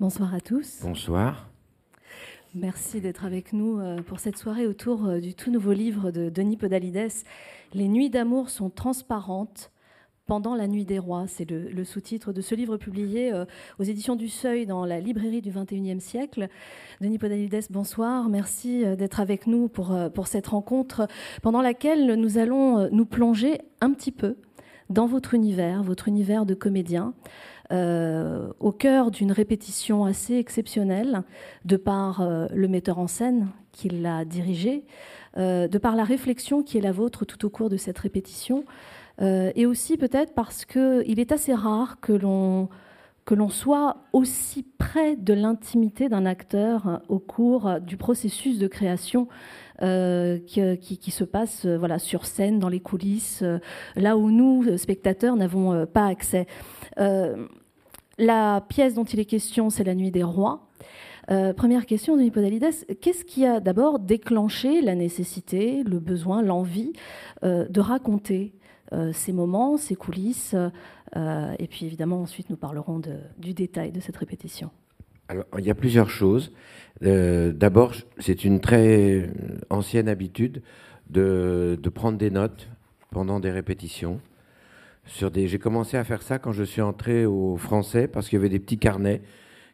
Bonsoir à tous. Bonsoir. Merci d'être avec nous euh, pour cette soirée autour euh, du tout nouveau livre de Denis Podalides. Les nuits d'amour sont transparentes pendant la nuit des rois. C'est le, sous-titre de ce livre publié euh, aux éditions du Seuil dans la librairie du XXIe siècle. Denis Podalides, bonsoir. Merci d'être avec nous pour, pour cette rencontre pendant laquelle nous allons nous plonger un petit peu dans votre univers, votre univers de comédien. Euh, au cœur d'une répétition assez exceptionnelle, de par euh, le metteur en scène qui l'a dirigé, euh, de par la réflexion qui est la vôtre tout au cours de cette répétition, et aussi peut-être parce qu'il est assez rare que l'on que l'on soit aussi près de l'intimité d'un acteur au cours du processus de création qui, qui, se passe voilà, sur scène, dans les coulisses, là où nous, spectateurs, n'avons pas accès. La pièce dont il est question, c'est La Nuit des Rois. Euh, première question de Hippodalides, qu'est-ce qui a d'abord déclenché la nécessité, le besoin, l'envie euh, de raconter euh, ces moments, ces coulisses Et puis évidemment, ensuite, nous parlerons du détail de cette répétition. Alors, il y a plusieurs choses. d'abord, c'est une très ancienne habitude de, prendre des notes pendant des répétitions des. J'ai commencé à faire ça quand je suis entré au français parce qu'il y avait des petits carnets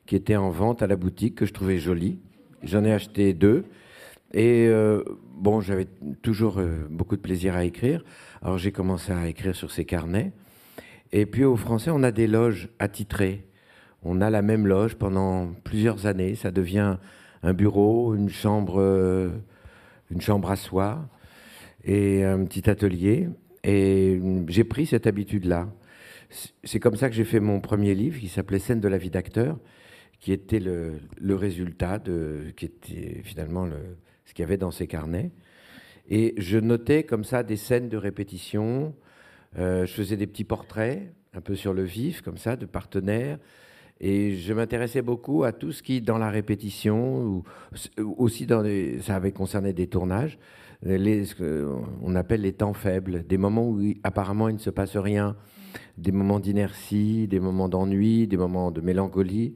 qui étaient en vente à la boutique que je trouvais jolis. J'en ai acheté deux. Et euh, bon, j'avais toujours euh, beaucoup de plaisir à écrire. Alors j'ai commencé à écrire sur ces carnets. Et puis au français, on a des loges attitrées. On a la même loge pendant plusieurs années. Ça devient un bureau, une chambre, euh, une chambre à soi et un petit atelier. Et j'ai pris cette habitude-là. C'est comme ça que j'ai fait mon premier livre qui s'appelait Scène de la vie d'acteur, qui était le, résultat de, qui était finalement le, ce qu'il y avait dans ces carnets. Et je notais comme ça des scènes de répétition. Euh, je faisais des petits portraits, un peu sur le vif, comme ça, de partenaires. Et je m'intéressais beaucoup à tout ce qui, dans la répétition, ou aussi dans ça avait concerné des tournages, les, ce qu'on appelle les temps faibles, des moments où apparemment il ne se passe rien, des moments d'inertie, des moments d'ennui, des moments de mélancolie.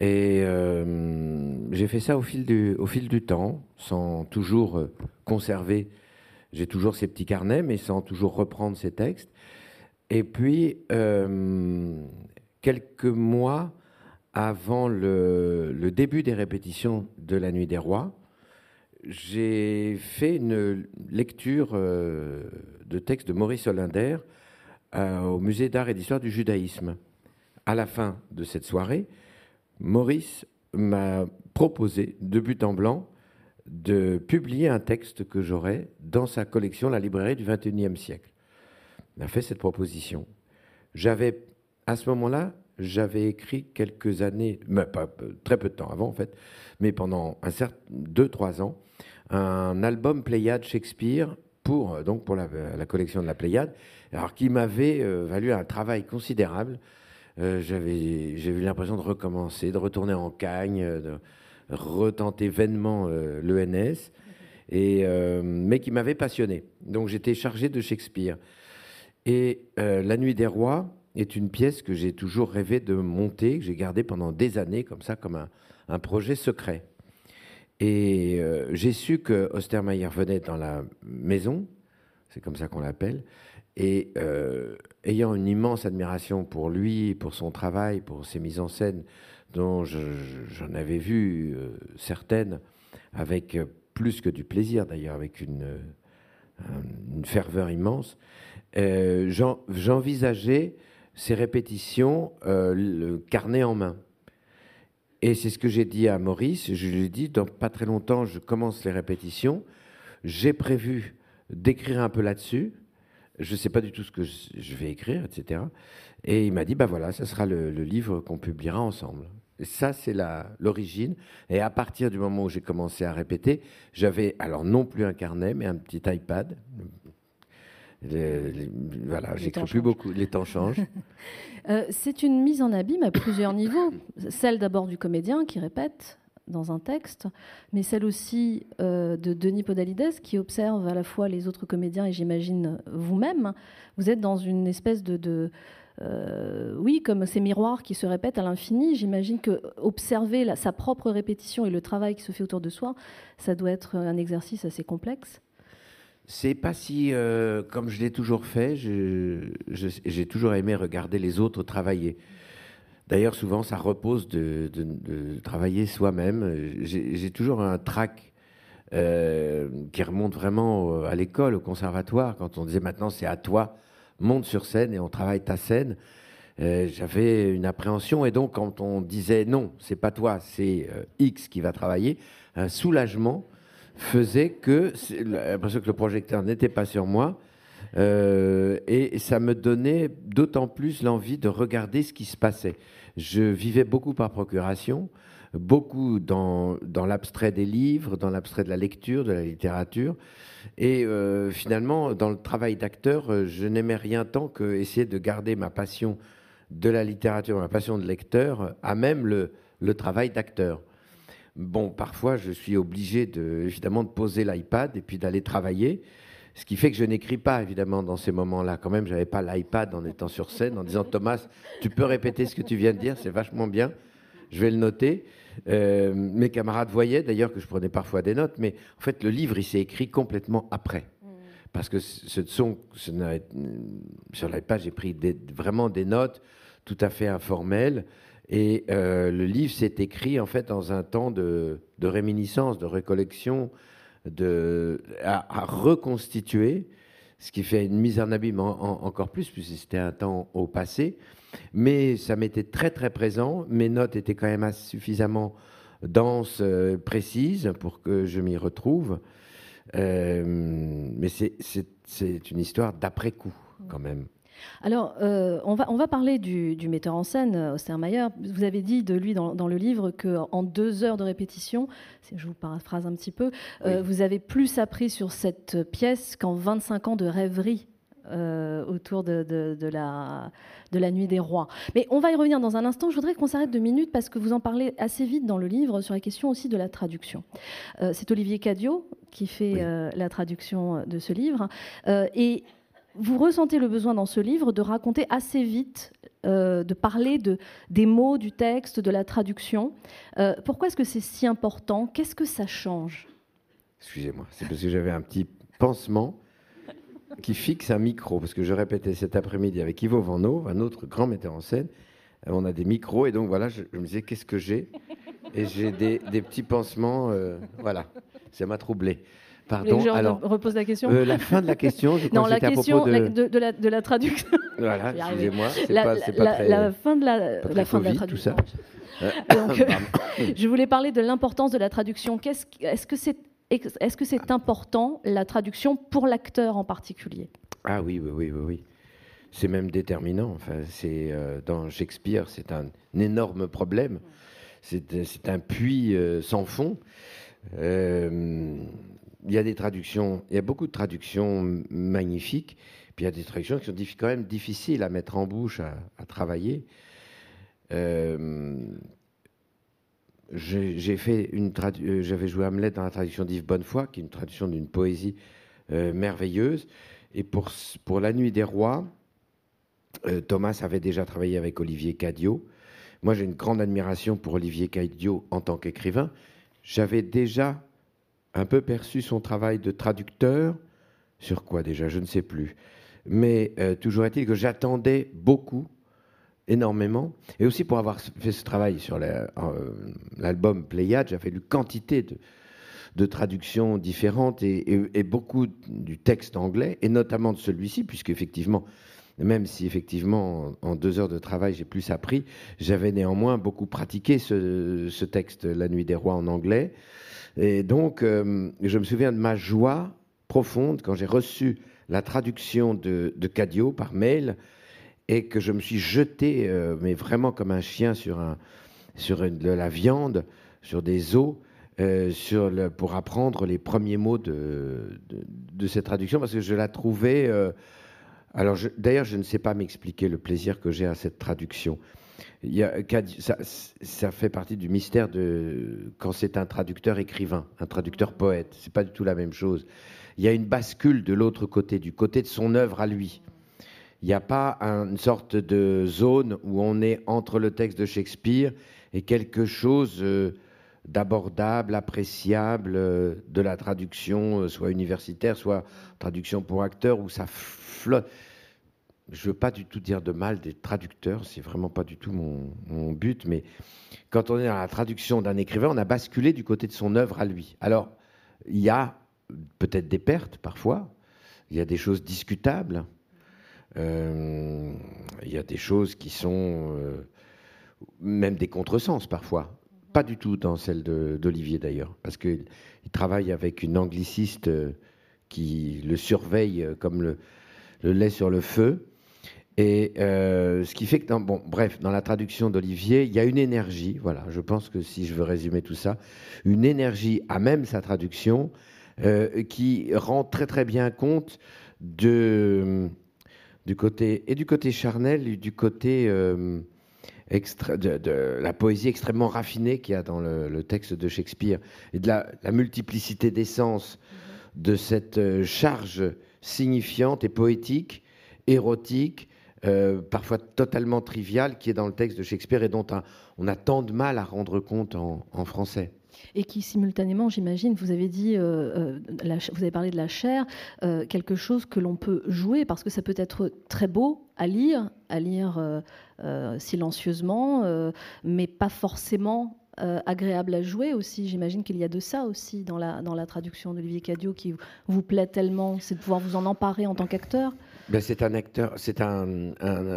Et euh, j'ai fait ça au fil, du, au fil du temps, sans toujours euh, conserver. J'ai toujours ces petits carnets, mais sans toujours reprendre ces textes. Et puis, euh, quelques mois avant le, début des répétitions de La Nuit des Rois, j'ai fait une lecture euh, de textes de Maurice Hollander euh, au Musée d'art et d'histoire du judaïsme. À la fin de cette soirée, Maurice m'a proposé, de but en blanc, de publier un texte que j'aurais dans sa collection La librairie du XXIe siècle. Il m'a fait cette proposition. J'avais, à ce moment-là, j'avais écrit quelques années, mais pas, très peu de temps avant en fait, mais pendant un certain deux trois ans, un album Pléiade Shakespeare pour, euh, donc pour la, collection de la Pléiade, alors qui m'avait euh, valu un travail considérable. Euh, j'avais, j'ai eu l'impression de recommencer, de retourner en cagne, de retenter vainement l'ENS, et, mais qui m'avait passionné. Donc j'étais chargé de Shakespeare. Et La Nuit des Rois est une pièce que j'ai toujours rêvé de monter, que j'ai gardée pendant des années, comme ça, comme un, un projet secret. Et euh, j'ai su que Ostermeyer venait dans la maison, c'est comme ça qu'on l'appelle, et euh, ayant une immense admiration pour lui, pour son travail, pour ses mises en scène, dont j'en avais vu euh, certaines avec plus que du plaisir d'ailleurs, avec une, une, ferveur immense, j'envisageais ces répétitions le carnet en main. Et c'est ce que j'ai dit à Maurice. Je lui ai dit, dans pas très longtemps, je commence les répétitions. J'ai prévu d'écrire un peu là-dessus. Je ne sais pas du tout ce que je vais écrire, etc. Et il m'a dit, bah voilà, ça sera le, livre qu'on publiera ensemble. Et ça, c'est l'origine. Et à partir du moment où j'ai commencé à répéter, j'avais alors non plus un carnet, mais un petit iPad, voilà, j'écris plus beaucoup. Les temps changent. Euh, c'est une mise en abîme à plusieurs niveaux. Celle d'abord du comédien qui répète dans un texte, mais celle aussi euh, de Denis Podalides qui observe à la fois les autres comédiens et j'imagine vous-même. Vous êtes dans une espèce de, oui, comme ces miroirs qui se répètent à l'infini. J'imagine que observer sa propre répétition et le travail qui se fait autour de soi, ça doit être un exercice assez complexe. C'est pas si, comme je l'ai toujours fait, j'ai toujours aimé regarder les autres travailler. D'ailleurs, souvent, ça repose de, travailler soi-même. J'ai toujours un trac euh, qui remonte vraiment à l'école, au conservatoire, quand on disait maintenant c'est à toi, monte sur scène et on travaille ta scène. Euh, j'avais une appréhension et donc quand on disait non, c'est pas toi, c'est euh, X qui va travailler, un soulagement faisait que l'impression que le projecteur n'était pas sur moi. et ça me donnait d'autant plus l'envie de regarder ce qui se passait. Je vivais beaucoup par procuration, beaucoup dans, dans l'abstrait des livres, dans l'abstrait de la lecture, de la littérature. Et euh, finalement, dans le travail d'acteur, euh, je n'aimais rien tant que essayer de garder ma passion de la littérature, ma passion de lecteur, à même le, le travail d'acteur. Bon, parfois, je suis obligé de, évidemment de poser l'iPad et puis d'aller travailler. Ce qui fait que je n'écris pas, évidemment, dans ces moments-là. Quand même, je n'avais pas l'iPad en étant sur scène, en disant Thomas, tu peux répéter ce que tu viens de dire, c'est vachement bien. Je vais le noter. Euh, mes camarades voyaient d'ailleurs que je prenais parfois des notes, mais en fait, le livre, il s'est écrit complètement après. Mm. Parce que ce sont, sur l'iPad, j'ai pris vraiment des notes tout à fait informelles. Et euh, le livre s'est écrit en fait dans un temps de, réminiscence, de récollection, de, à, reconstituer, ce qui fait une mise en abîme encore plus, puisque c'était un temps au passé. Mais ça m'était très très présent. Mes notes étaient quand même suffisamment denses, euh, précises pour que je m'y retrouve. Euh, mais c'est une histoire d'après coup quand même. Alors, euh, on, va, on va parler du, metteur en scène, euh, Ostermeyer. Vous avez dit de lui dans, le livre qu'en deux heures de répétition, si je vous paraphrase un petit peu, euh, vous avez plus appris sur cette pièce qu'en 25 ans de rêverie autour de, la, de la nuit des rois. Mais on va y revenir dans un instant. Je voudrais qu'on s'arrête deux minutes parce que vous en parlez assez vite dans le livre sur la question aussi de la traduction. c'est Olivier Cadio qui fait la traduction de ce livre. et vous ressentez le besoin dans ce livre de raconter assez vite, euh, de parler de, des mots, du texte, de la traduction. Euh, pourquoi est-ce que c'est si important? Qu'est-ce que ça change? Excusez-moi, c'est parce que j'avais un petit pansement qui fixe un micro, parce que je répétais cet après-midi avec Ivo Vanno, un autre grand metteur en scène. Euh, on a des micros, et donc voilà, je, me disais, qu'est-ce que j'ai? Et j'ai des, petits pansements, voilà, ça m'a troublé. Pardon. alors, repose la question. Euh, la fin de la question, je non, la question de... de, la, de la traduction. Voilà, excusez-moi, la, pas, pas très. La fin de la, la fin de la traduction. Tout ça. Donc, je voulais parler de l'importance de la traduction. Est-ce que c'est est-ce que c'est important la traduction pour l'acteur en particulier? Ah oui, oui, oui, oui. oui. C'est même déterminant. Enfin, c'est euh, dans Shakespeare, c'est un, énorme problème. C'est un puits euh, sans fond. Euh, il y a des traductions, il y a beaucoup de traductions magnifiques, puis il y a des traductions qui sont quand même difficiles à mettre en bouche, à, travailler. Euh, j'ai fait une euh, j'avais joué Hamlet dans la traduction d'Yves Bonnefoy, qui est une traduction d'une poésie euh, merveilleuse. Et pour, pour La Nuit des Rois, Thomas avait déjà travaillé avec Olivier Cadio. Moi, j'ai une grande admiration pour Olivier Cadio en tant qu'écrivain. J'avais déjà un peu perçu son travail de traducteur. Sur quoi déjà Je ne sais plus. Mais euh, toujours est-il que j'attendais beaucoup, énormément. Et aussi pour avoir fait ce travail sur euh, l'album Pléiade, j'avais lu quantité de, traductions différentes et, beaucoup du texte anglais, et notamment de celui-ci, puisque effectivement, même si effectivement en, deux heures de travail j'ai plus appris, j'avais néanmoins beaucoup pratiqué ce, texte, La Nuit des Rois en anglais. Et donc, euh, je me souviens de ma joie profonde quand j'ai reçu la traduction de, Cadio par mail et que je me suis jeté, euh, mais vraiment comme un chien sur, de la viande, sur des os, euh, pour apprendre les premiers mots de, de, cette traduction, parce que je la trouvais... alors, d'ailleurs, je ne sais pas m'expliquer le plaisir que j'ai à cette traduction ça, fait partie du mystère de quand c'est un traducteur écrivain, un traducteur poète. C'est pas du tout la même chose. Il y a une bascule de l'autre côté, du côté de son œuvre à lui. Il n'y a pas une sorte de zone où on est entre le texte de Shakespeare et quelque chose euh, d'abordable, appréciable euh, de la traduction, euh, soit universitaire, soit traduction pour acteurs, où ça flotte. Je ne veux pas du tout dire de mal des traducteurs, c'est vraiment pas du tout mon, but, mais quand on est dans la traduction d'un écrivain, on a basculé du côté de son œuvre à lui. Alors, il y a peut-être des pertes parfois, il y a des choses discutables, euh, il y a des choses qui sont euh, même des contresens parfois. Pas du tout dans celle d'Olivier d'ailleurs, parce qu'il travaille avec une angliciste euh, qui le surveille comme le, lait sur le feu. Et ce qui fait que, dans, bon, bref, dans la traduction d'Olivier, il y a une énergie, voilà, je pense que si je veux résumer tout ça, une énergie à même sa traduction qui rend très très bien compte du côté, et du côté charnel et du côté euh, de, la poésie extrêmement raffinée qu'il y a dans le, texte de Shakespeare, et de la, multiplicité d'essence de cette euh, charge signifiante et poétique, érotique, euh, parfois totalement triviale, qui est dans le texte de Shakespeare et dont on a tant de mal à rendre compte en français et qui simultanément, j'imagine, vous avez dit, euh, euh, vous avez parlé de la chair, quelque chose que l'on peut jouer parce que ça peut être très beau à lire, à lire silencieusement, mais pas forcément agréable à jouer aussi. J'imagine qu'il y a de ça aussi dans la, dans la traduction d'Olivier Cadio qui vous plaît tellement, c'est de pouvoir vous en emparer en tant qu'acteur. Ben c'est un acteur, c'est un,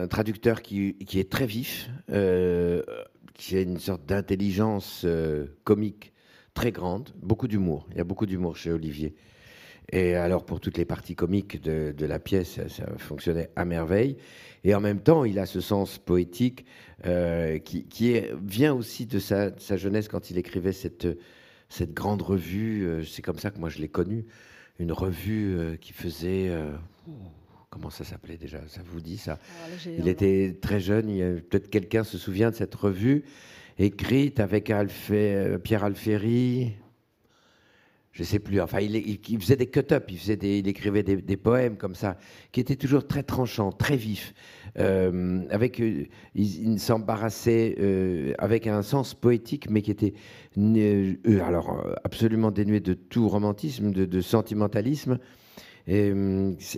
traducteur qui, est très vif, qui a une sorte d'intelligence comique très grande, beaucoup d'humour. Il y a beaucoup d'humour chez Olivier. Et alors, pour toutes les parties comiques de, la pièce, ça, fonctionnait à merveille. Et en même temps, il a ce sens poétique euh, qui, vient aussi de sa, jeunesse quand il écrivait cette, grande revue. Euh, c'est comme ça que moi je l'ai connu. Une revue euh, qui faisait. Comment ça s'appelait déjà? Ça vous dit ça? Ah, Il était très jeune. Peut-être quelqu'un se souvient de cette revue écrite avec euh, Pierre Alféry. Je ne sais plus. Enfin, il, faisait des cut-up, il, faisait il écrivait des, poèmes comme ça, qui étaient toujours très tranchants, très vifs. Euh, avec, euh, il, s'embarrassait avec un sens poétique, mais qui était alors absolument dénué de tout romantisme, de sentimentalisme. Et,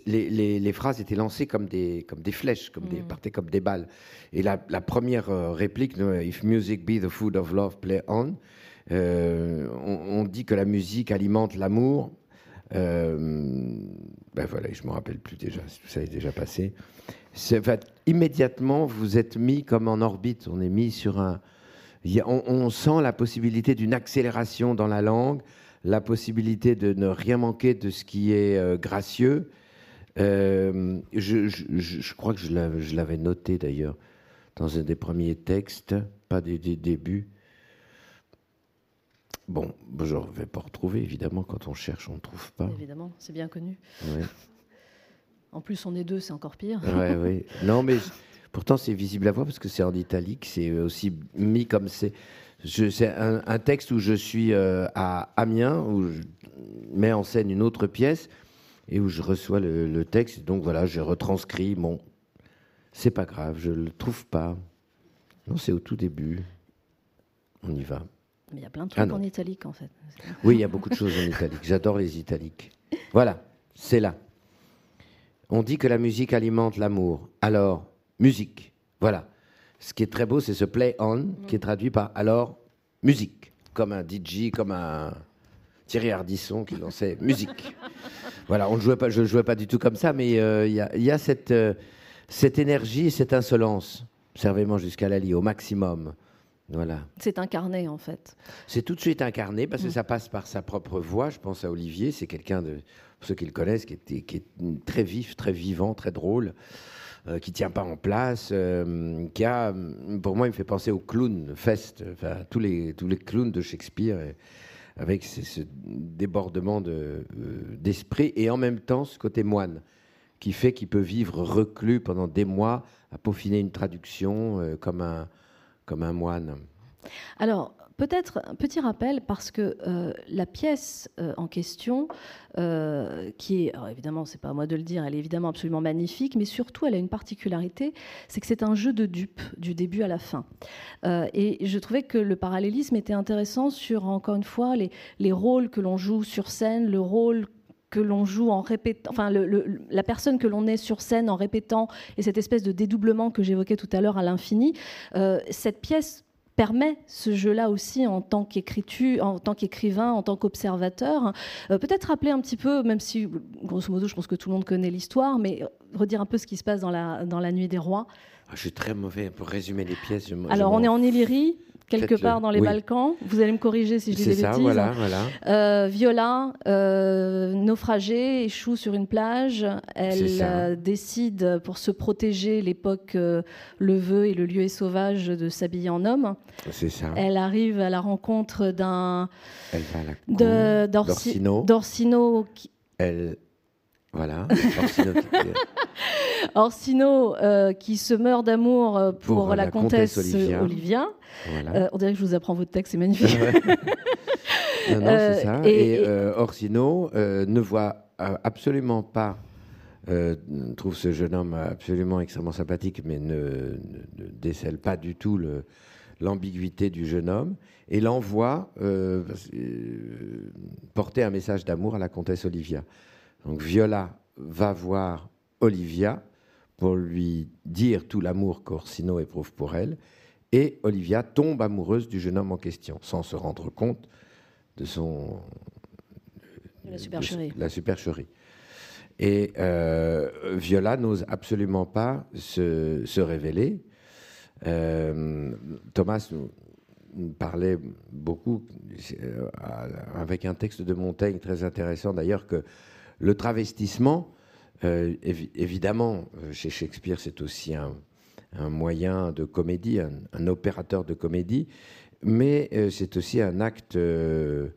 les, les, phrases étaient lancées comme des, comme des flèches, comme des, mm. partaient comme des balles. Et la, la première euh, réplique, If music be the food of love, play on, euh, on, dit que la musique alimente l'amour. Euh, ben voilà, je ne me rappelle plus déjà, ça est déjà passé. immédiatement, vous êtes mis comme en orbite, on est mis sur un... On, on sent la possibilité d'une accélération dans la langue, la possibilité de ne rien manquer de ce qui est euh, gracieux. Euh, je, crois que je l'avais noté d'ailleurs dans un des premiers textes, pas des, débuts. Bon, je ne vais pas retrouver, évidemment, quand on cherche, on ne trouve pas. Évidemment, c'est bien connu. En plus, on est deux, c'est encore pire. Oui, oui. Non, mais pourtant, c'est visible à voir parce que c'est en italique, c'est aussi mis comme c'est c'est un, texte où je suis euh, à Amiens, où je mets en scène une autre pièce et où je reçois le, texte. Donc voilà, j'ai retranscrit. Bon, c'est pas grave, je le trouve pas. Non, c'est au tout début. On y va. Mais il y a plein de trucs ah en italique en fait. Oui, il y a beaucoup de choses en italique. J'adore les italiques. Voilà, c'est là. On dit que la musique alimente l'amour. Alors, musique. Voilà. Ce qui est très beau, c'est ce play on, qui est traduit par alors musique, comme un DJ, comme un Thierry Ardisson qui lançait musique. Voilà, on ne jouait pas, je ne jouais pas du tout comme ça, mais euh, il y, a, cette, euh, cette énergie et cette insolence, servez-moi jusqu'à la lie, au maximum. Voilà. C'est incarné en fait. C'est tout de suite incarné parce que mm. ça passe par sa propre voix. Je pense à Olivier, c'est quelqu'un de, pour ceux qui le connaissent, qui est, qui est très vif, très vivant, très drôle. Euh, qui tient pas en place, euh, qui a, pour moi, il me fait penser au clown fest, enfin tous les tous les clowns de Shakespeare, avec ce, débordement de euh, d'esprit et en même temps ce côté moine qui fait qu'il peut vivre reclus pendant des mois à peaufiner une traduction comme un comme un moine. Alors, peut-être un petit rappel parce que euh, la pièce euh, en question, euh, qui est, évidemment, c'est pas à moi de le dire, elle est évidemment absolument magnifique, mais surtout, elle a une particularité, c'est que c'est un jeu de dupes du début à la fin. et je trouvais que le parallélisme était intéressant sur, encore une fois, les rôles que l'on joue sur scène, le rôle que l'on joue en répétant, enfin la personne que l'on est sur scène en répétant, et cette espèce de dédoublement que j'évoquais tout à l'heure à l'infini, cette pièce permet ce jeu-là aussi en tant qu'écriture, en tant qu'écrivain, en tant qu'observateur. Euh, peut-être rappeler un petit peu, même si grosso modo je pense que tout le monde connaît l'histoire, mais redire un peu ce qui se passe dans la, dans la Nuit des Rois. Ah, je suis très mauvais pour résumer les pièces. Alors on est en Illyrie, quelque part dans les Balkans. Vous allez me corriger si je dis des ça, Voilà, voilà. Euh, Viola, euh, naufragée, échoue sur une plage. Elle euh, décide, pour se protéger, l'époque le veut et le lieu est sauvage, de s'habiller en homme. C'est ça. Elle arrive à la rencontre d'un. Elle va à d'Orsino. D'Orsino. Elle. Voilà. Orsino, qui se meurt d'amour pour, la, comtesse, Olivia. Euh, on dirait que je vous apprends votre texte, c'est magnifique. non, non, c'est ça. Euh, et, euh, Orsino ne voit absolument pas, trouve ce jeune homme absolument extrêmement sympathique, mais ne, décèle pas du tout l'ambiguïté du jeune homme et l'envoie porter un message d'amour à la comtesse Olivia. Donc Viola va voir Olivia pour lui dire tout l'amour qu'Orsino éprouve pour elle et Olivia tombe amoureuse du jeune homme en question, sans se rendre compte de son. La supercherie. la supercherie. Et euh, Viola n'ose absolument pas se, révéler. Euh, Thomas nous, parlait beaucoup, euh, avec un texte de Montaigne très intéressant d'ailleurs, que le travestissement, évidemment, chez Shakespeare, c'est aussi un, moyen de comédie, un, opérateur de comédie, mais euh, c'est aussi un acte euh,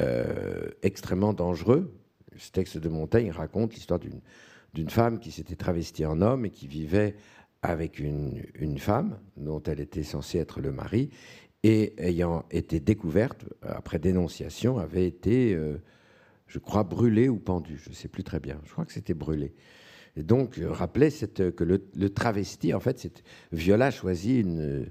euh, extrêmement dangereux. Ce texte de Montaigne raconte l'histoire d'une femme qui s'était travestie en homme et qui vivait avec une, femme dont elle était censée être le mari, et ayant été découverte, après dénonciation, avait été, je crois, brûlée ou pendue. Je ne sais plus très bien. Je crois que c'était brûlé. Et donc, euh, rappeler cette, que le, travesti, en fait, c'est Viola choisit une.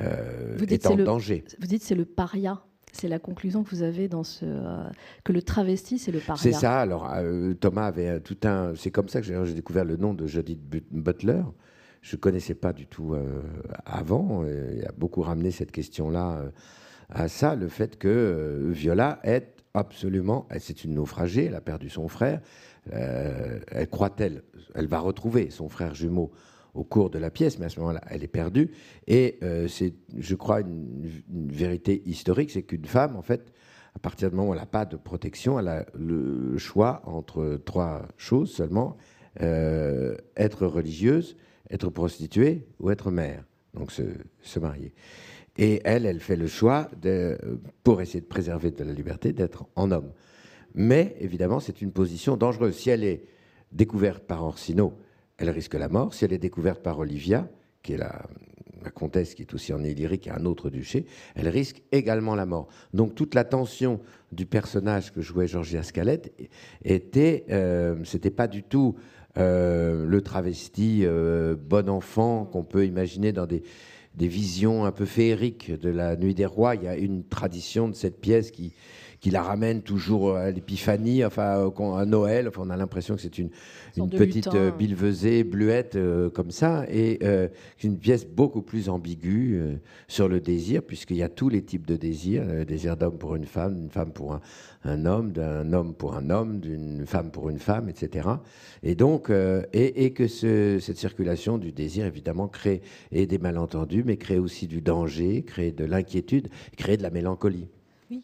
Euh, vous dites est en danger. Vous dites c'est le paria. C'est la conclusion que vous avez dans ce euh, que le travesti c'est le paria. C'est ça. Alors Thomas avait tout un. C'est comme ça que j'ai découvert le nom de Judith Butler. Je connaissais pas du tout avant. Il a beaucoup ramené cette question-là à ça, le fait que Viola est absolument. C'est une naufragée. Elle a perdu son frère. Euh, elle croit-elle, elle va retrouver son frère jumeau au cours de la pièce, mais à ce moment-là, elle est perdue. Et euh, c'est, je crois, une, vérité historique, c'est qu'une femme, en fait, à partir du moment où elle n'a pas de protection, elle a le choix entre trois choses seulement euh, être religieuse, être prostituée ou être mère. Donc se, se marier. Et elle, elle fait le choix, de, pour essayer de préserver de la liberté, d'être en homme. Mais évidemment, c'est une position dangereuse. Si elle est découverte par Orsino, elle risque la mort. Si elle est découverte par Olivia, qui est la, comtesse qui est aussi en Illyrie, qui est un autre duché, elle risque également la mort. Donc toute la tension du personnage que jouait Georgia Scalette était, euh, c'était pas du tout euh, le travesti euh, bon enfant qu'on peut imaginer dans des, des visions un peu féeriques de la Nuit des Rois. Il y a une tradition de cette pièce qui qui la ramène toujours à l'épiphanie, enfin à Noël. Enfin, on a l'impression que c'est une, une petite euh, bilvesée, bluette euh, comme ça, et euh, une pièce beaucoup plus ambiguë sur le désir, puisqu'il y a tous les types de désirs le désir d'homme pour une femme, d'une femme pour un, homme, d'un homme pour un homme, d'une femme pour une femme, etc. Et donc, et, et, que ce, cette circulation du désir, évidemment, crée et des malentendus, mais crée aussi du danger, crée de l'inquiétude, crée de la mélancolie.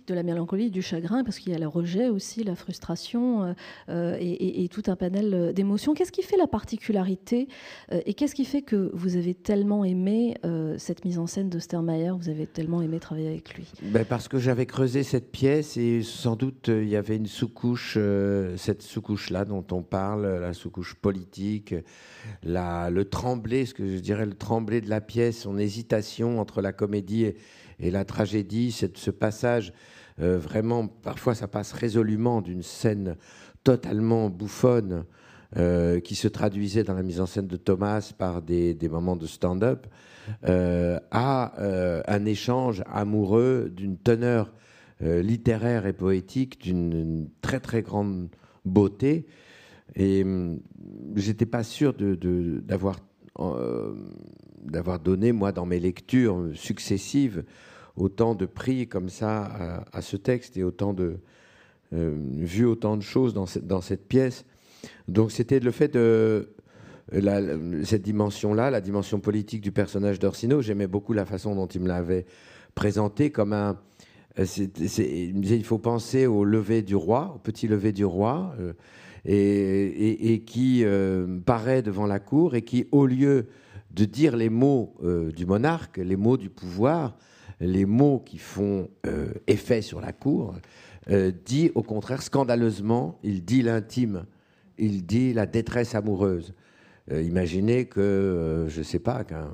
De la mélancolie, du chagrin, parce qu'il y a le rejet aussi, la frustration euh, euh, et, tout un panel d'émotions. Qu'est-ce qui fait la particularité et qu'est-ce qui fait que vous avez tellement aimé cette mise en scène de Vous avez tellement aimé travailler avec lui? Ben Parce que j'avais creusé cette pièce et sans doute il y avait une sous-couche, cette sous-couche-là dont on parle, la sous-couche politique, la, le tremblé, ce que je dirais le tremblé de la pièce, son hésitation entre la comédie et, et la tragédie, c'est ce passage euh, vraiment, parfois ça passe résolument d'une scène totalement bouffonne euh, qui se traduisait dans la mise en scène de Thomas par des, moments de stand-up, euh, à un échange amoureux d'une teneur littéraire et poétique d'une très très grande beauté. Et hum, j'étais pas sûr d'avoir de, donné, moi, dans mes lectures successives, autant de prix comme ça à, ce texte et autant de euh, vu autant de choses dans cette, pièce. Donc c'était le fait de cette dimension-là, la dimension politique du personnage d'Orsino. J'aimais beaucoup la façon dont il me l'avait présenté comme un. il me disait il faut penser au lever du roi, au petit lever du roi, euh, et, qui euh, paraît devant la cour et qui, au lieu de dire les mots du monarque, les mots du pouvoir, les mots qui font euh, effet sur la cour, euh, dit au contraire scandaleusement, il dit l'intime, il dit la détresse amoureuse. Euh, imaginez que, je ne sais pas, qu'un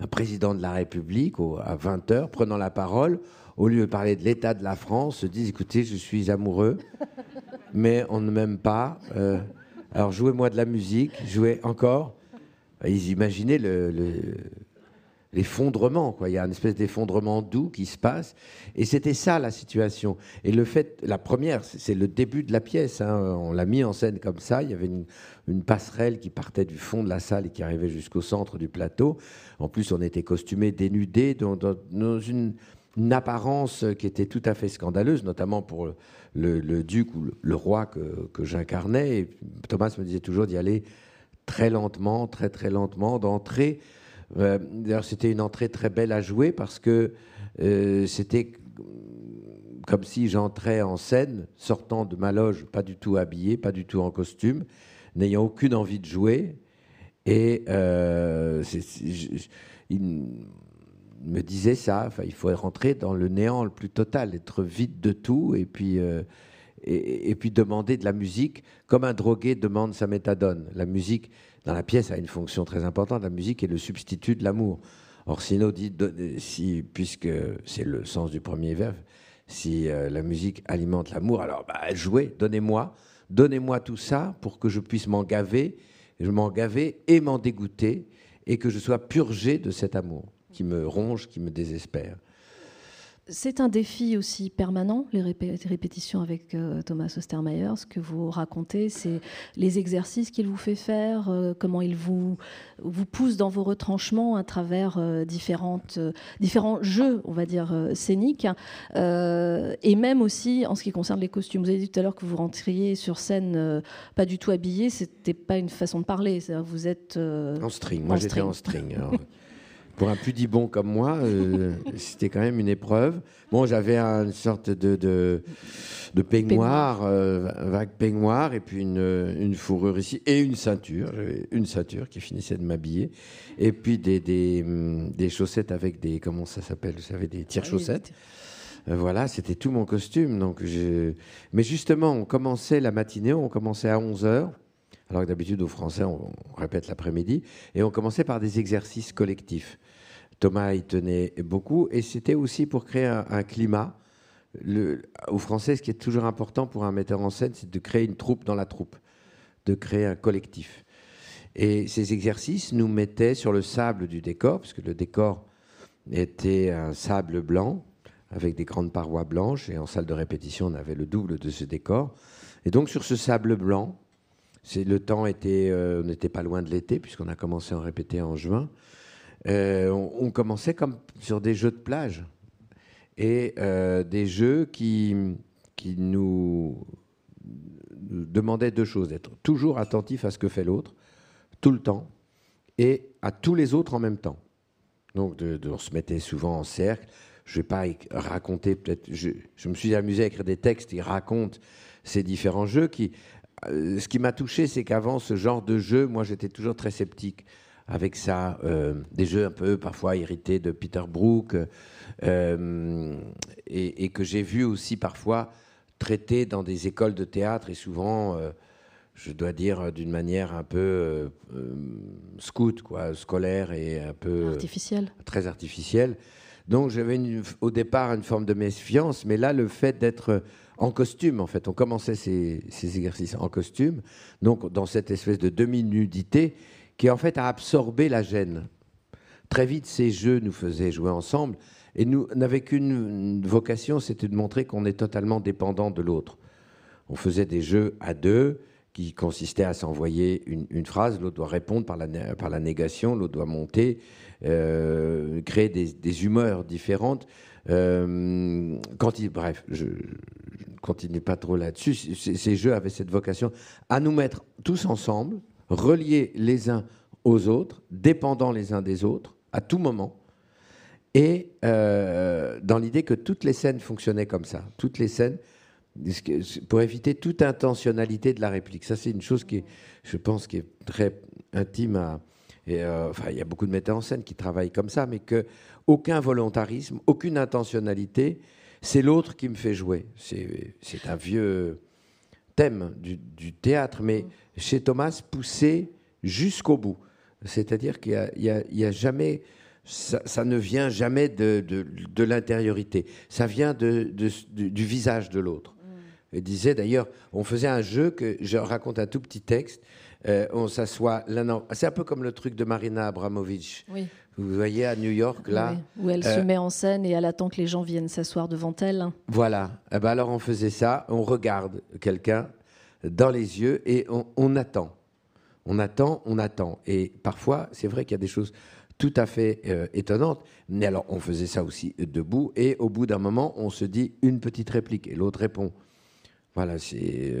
un président de la République, à 20 heures, prenant la parole, au lieu de parler de l'état de la France, se dise écoutez, je suis amoureux, mais on ne m'aime pas. alors jouez-moi de la musique, jouez encore. Ils imaginaient le, l'effondrement. Il y a une espèce d'effondrement doux qui se passe. Et c'était ça la situation. Et le fait, la première, c'est le début de la pièce. Hein. On l'a mis en scène comme ça. Il y avait une, passerelle qui partait du fond de la salle et qui arrivait jusqu'au centre du plateau. En plus, on était costumés, dénudés, dans, une, apparence qui était tout à fait scandaleuse, notamment pour le, duc ou le, roi que, que j'incarnais. Thomas me disait toujours d'y aller très lentement, très très lentement, d'entrer d'ailleurs, c'était une entrée très belle à jouer parce que euh, c'était comme si j'entrais en scène, sortant de ma loge, pas du tout habillé, pas du tout en costume, n'ayant aucune envie de jouer. Et euh, il me disait ça, il faut rentrer dans le néant le plus total, être vide de tout, et puis, et, puis demander de la musique comme un drogué demande sa méthadone. La musique, dans la pièce a une fonction très importante. La musique est le substitut de l'amour. Orsino dit, si, puisque c'est le sens du premier verbe, si euh, la musique alimente l'amour, alors bah, jouez, donnez-moi, donnez-moi tout ça pour que je puisse m'en gaver, je m'en gaver et m'en dégoûter, et que je sois purgé de cet amour qui me ronge, qui me désespère. C'est un défi aussi permanent, les répétitions avec euh, Thomas Ostermeyer. Ce que vous racontez, c'est les exercices qu'il vous fait faire, euh, comment il vous, vous pousse dans vos retranchements à travers euh, différentes, différents jeux, on va dire, scéniques. et même aussi en ce qui concerne les costumes. Vous avez dit tout à l'heure que vous rentriez sur scène pas du tout habillé. C'était pas une façon de parler. Vous êtes. en string. Moi, j'étais en string. pour un pudibon comme moi, euh, c'était quand même une épreuve. Bon, j'avais une sorte de, de, peignoir, euh, vague peignoir, et puis une, une, fourrure ici, et une ceinture. une ceinture qui finissait de m'habiller. Et puis des, des, hum, des, chaussettes avec des. Comment ça s'appelle Vous savez, des tire-chaussettes. Euh, voilà, c'était tout mon costume. Donc je... Mais justement, on commençait la matinée, on commençait à 11 h alors que d'habitude au français on, répète l'après-midi, et on commençait par des exercices collectifs. Thomas y tenait beaucoup, et c'était aussi pour créer un, climat. Le, au français, ce qui est toujours important pour un metteur en scène, c'est de créer une troupe dans la troupe, de créer un collectif. Et ces exercices nous mettaient sur le sable du décor, puisque le décor était un sable blanc, avec des grandes parois blanches, et en salle de répétition, on avait le double de ce décor. Et donc sur ce sable blanc, le temps était, euh, on n'était pas loin de l'été, puisqu'on a commencé à en répéter en juin. Euh, on, commençait comme sur des jeux de plage et euh, des jeux qui, qui nous, demandaient deux choses d'être toujours attentif à ce que fait l'autre, tout le temps, et à tous les autres en même temps. Donc, on se mettait souvent en cercle, je vais pas raconter, peut-être, je, me suis amusé à écrire des textes qui racontent ces différents jeux. Qui, euh, ce qui m'a touché, c'est qu'avant ce genre de jeu, moi j'étais toujours très sceptique avec ça. Euh, des jeux un peu parfois hérités de Peter Brook, euh, et, que j'ai vu aussi parfois traités dans des écoles de théâtre, et souvent, je dois dire, d'une manière un peu scout, quoi, scolaire et un peu. Artificielle. Très artificielle. Donc j'avais au départ une forme de méfiance, mais là, le fait d'être en costume, en fait, on commençait ces, exercices en costume, donc dans cette espèce de demi-nudité qui, en fait, a absorbé la gêne. Très vite, ces jeux nous faisaient jouer ensemble, et nous n'avons qu'une vocation, c'était de montrer qu'on est totalement dépendant de l'autre. On faisait des jeux à deux, qui consistaient à s'envoyer une, phrase, l'autre doit répondre par la, par la négation, l'autre doit monter, euh, créer des, humeurs différentes. Euh, quand il, bref, je, ne continue pas trop là-dessus. Ces jeux avaient cette vocation à nous mettre tous ensemble, reliés les uns aux autres, dépendants les uns des autres, à tout moment, et euh, dans l'idée que toutes les scènes fonctionnaient comme ça. Toutes les scènes, pour éviter toute intentionnalité de la réplique. Ça, c'est une chose qui, est, je pense, qui est très intime et, euh, enfin, il y a beaucoup de metteurs en scène qui travaillent comme ça, mais que aucun volontarisme, aucune intentionnalité, c'est l'autre qui me fait jouer. C'est un vieux thème du, théâtre, mais chez Thomas, poussé jusqu'au bout. C'est-à-dire qu'il n'y a, jamais, ça, ne vient jamais de, de, l'intériorité, ça vient de, du visage de l'autre. Mm. Il disait d'ailleurs, on faisait un jeu que je raconte un tout petit texte euh, on s'assoit l'un C'est un peu comme le truc de Marina Abramovic. Vous voyez à New York, là. Où elle se euh, met en scène et elle attend que les gens viennent s'asseoir devant elle. Voilà. Eh ben alors on faisait ça, on regarde quelqu'un dans les yeux et on, attend. On attend, on attend. Et parfois, c'est vrai qu'il y a des choses tout à fait euh, étonnantes. Mais alors, on faisait ça aussi debout. Et au bout d'un moment, on se dit une petite réplique et l'autre répond. Voilà, c'est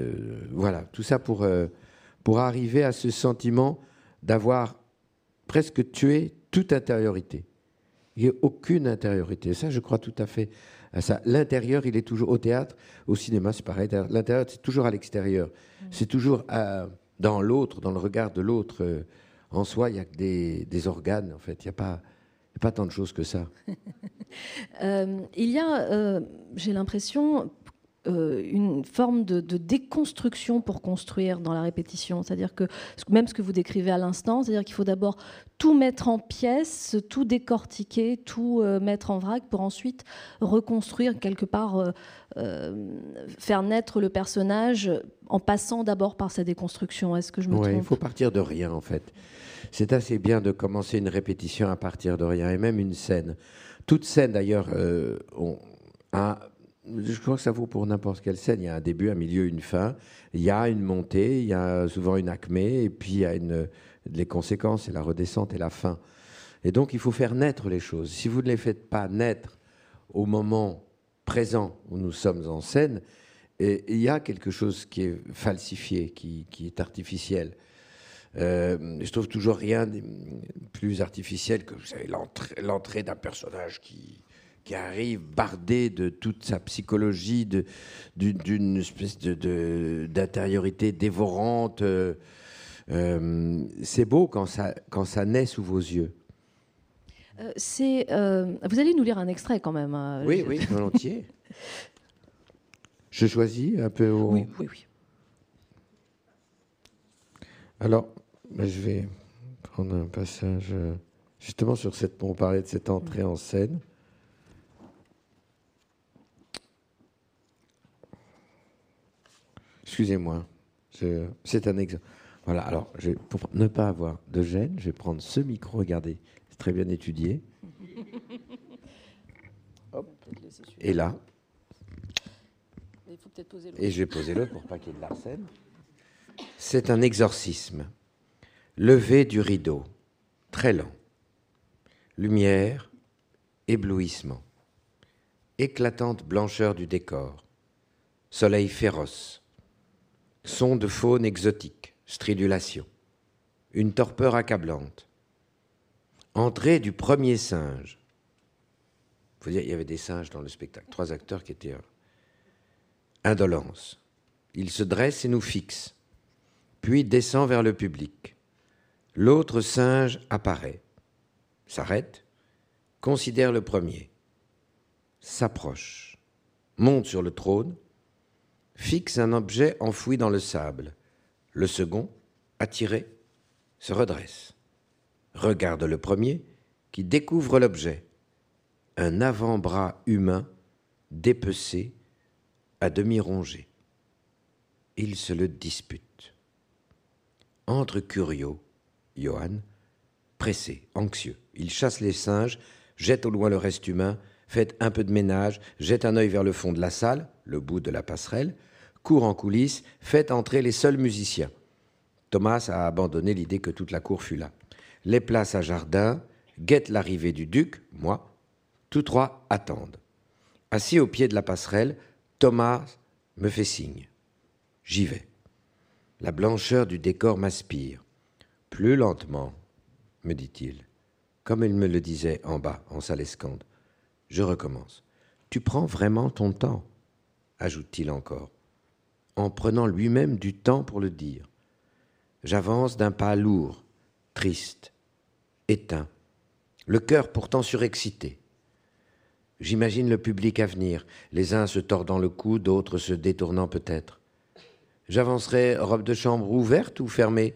voilà tout ça pour pour arriver à ce sentiment d'avoir presque tué toute intériorité. Il n'y a aucune intériorité. Ça, je crois tout à fait à ça. L'intérieur, il est toujours au théâtre, au cinéma, c'est pareil. L'intérieur, c'est toujours à l'extérieur. Mm. C'est toujours dans l'autre, dans le regard de l'autre. Euh, en soi, il n'y a que des, organes, en fait. Il n'y a pas. pas tant de choses que ça. Euh, il y a, euh, j'ai l'impression, euh, une forme de, déconstruction pour construire dans la répétition. C'est-à-dire que même ce que vous décrivez à l'instant, c'est-à-dire qu'il faut d'abord tout mettre en pièces, tout décortiquer, tout euh, mettre en vrac pour ensuite reconstruire quelque part, euh, faire naître le personnage en passant d'abord par sa déconstruction. Est-ce que je me trompe Il faut partir de rien en fait. C'est assez bien de commencer une répétition à partir de rien et même une scène. Toute scène d'ailleurs a je crois que ça vaut pour n'importe quelle scène. Il y a un début, un milieu, une fin. Il y a une montée, il y a souvent une acmé, et puis il y a les conséquences, et la redescente et la fin. Et donc il faut faire naître les choses. Si vous ne les faites pas naître au moment présent où nous sommes en scène, il y a quelque chose qui est falsifié, qui, qui est artificiel. Euh, je trouve toujours rien de plus artificiel que l'entrée d'un personnage qui, qui arrive bardé de toute sa psychologie, d'une espèce d'intériorité dévorante. Euh, euh, c'est beau quand ça, quand ça naît sous vos yeux. Euh, c'est, vous allez nous lire un extrait quand même. Hein, oui, oui, volontiers. Je choisis un peu au... Oui, oui, oui. Alors, ben, je vais prendre un passage justement sur cette. On parlait de cette entrée en scène. Excusez-moi, c'est un exemple. Voilà, alors, pour ne pas avoir de gêne, je vais prendre ce micro, regardez, c'est très bien étudié. Et là. Et je vais poser l'autre pour pas qu'il y ait de l'arsène. C'est un exorcisme. Levé du rideau, très lent. Lumière, éblouissement. Éclatante blancheur du décor. Soleil féroce son de faune exotique, stridulation, une torpeur accablante. Entrée du premier singe. dire, il y avait des singes dans le spectacle. Trois acteurs qui étaient. Indolence. Il se dresse et nous fixe, puis descend vers le public. L'autre singe apparaît, s'arrête, considère le premier, s'approche, monte sur le trône, fixe un objet enfoui dans le sable. Le second, attiré, se redresse, regarde le premier, qui découvre l'objet, un avant-bras humain dépecé, à demi rongé. Ils se le disputent. Entre curieux, Johann, pressé, anxieux, il chasse les singes, jette au loin le reste humain, fait un peu de ménage, jette un œil vers le fond de la salle, le bout de la passerelle, court en coulisses, fait entrer les seuls musiciens. Thomas a abandonné l'idée que toute la cour fût là. Les places à jardin, guette l'arrivée du duc, moi. Tous trois attendent. Assis au pied de la passerelle, Thomas me fait signe. J'y vais. La blancheur du décor m'aspire. Plus lentement, me dit-il, comme il me le disait en bas, en salle escande. Je recommence. Tu prends vraiment ton temps, ajoute-t-il encore, en prenant lui-même du temps pour le dire. J'avance d'un pas lourd, triste, éteint, le cœur pourtant surexcité. J'imagine le public à venir, les uns se tordant le cou, d'autres se détournant peut-être. J'avancerai robe de chambre ouverte ou fermée?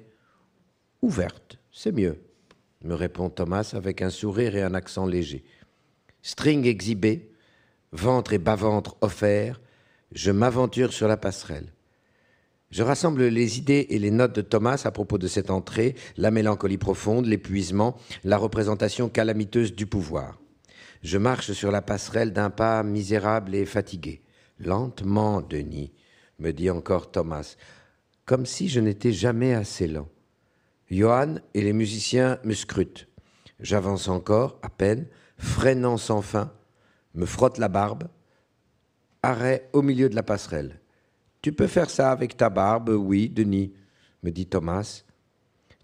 Ouverte, c'est mieux, me répond Thomas avec un sourire et un accent léger. String exhibé, ventre et bas-ventre offerts, je m'aventure sur la passerelle. Je rassemble les idées et les notes de Thomas à propos de cette entrée, la mélancolie profonde, l'épuisement, la représentation calamiteuse du pouvoir. Je marche sur la passerelle d'un pas misérable et fatigué. Lentement, Denis, me dit encore Thomas, comme si je n'étais jamais assez lent. Johann et les musiciens me scrutent. J'avance encore, à peine, freinant sans fin, me frotte la barbe. Arrêt au milieu de la passerelle. Tu peux faire ça avec ta barbe, oui, Denis, me dit Thomas.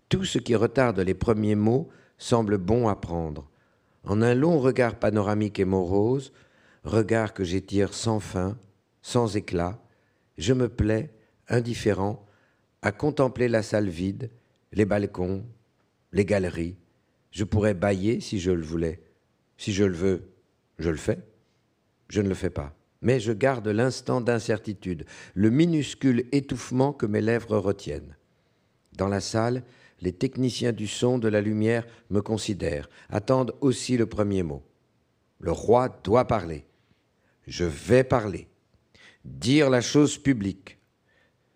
Tout ce qui retarde les premiers mots semble bon à prendre. En un long regard panoramique et morose, regard que j'étire sans fin, sans éclat, je me plais, indifférent, à contempler la salle vide, les balcons, les galeries. Je pourrais bailler si je le voulais. Si je le veux, je le fais. Je ne le fais pas mais je garde l'instant d'incertitude, le minuscule étouffement que mes lèvres retiennent. Dans la salle, les techniciens du son, de la lumière me considèrent, attendent aussi le premier mot. Le roi doit parler. Je vais parler. Dire la chose publique.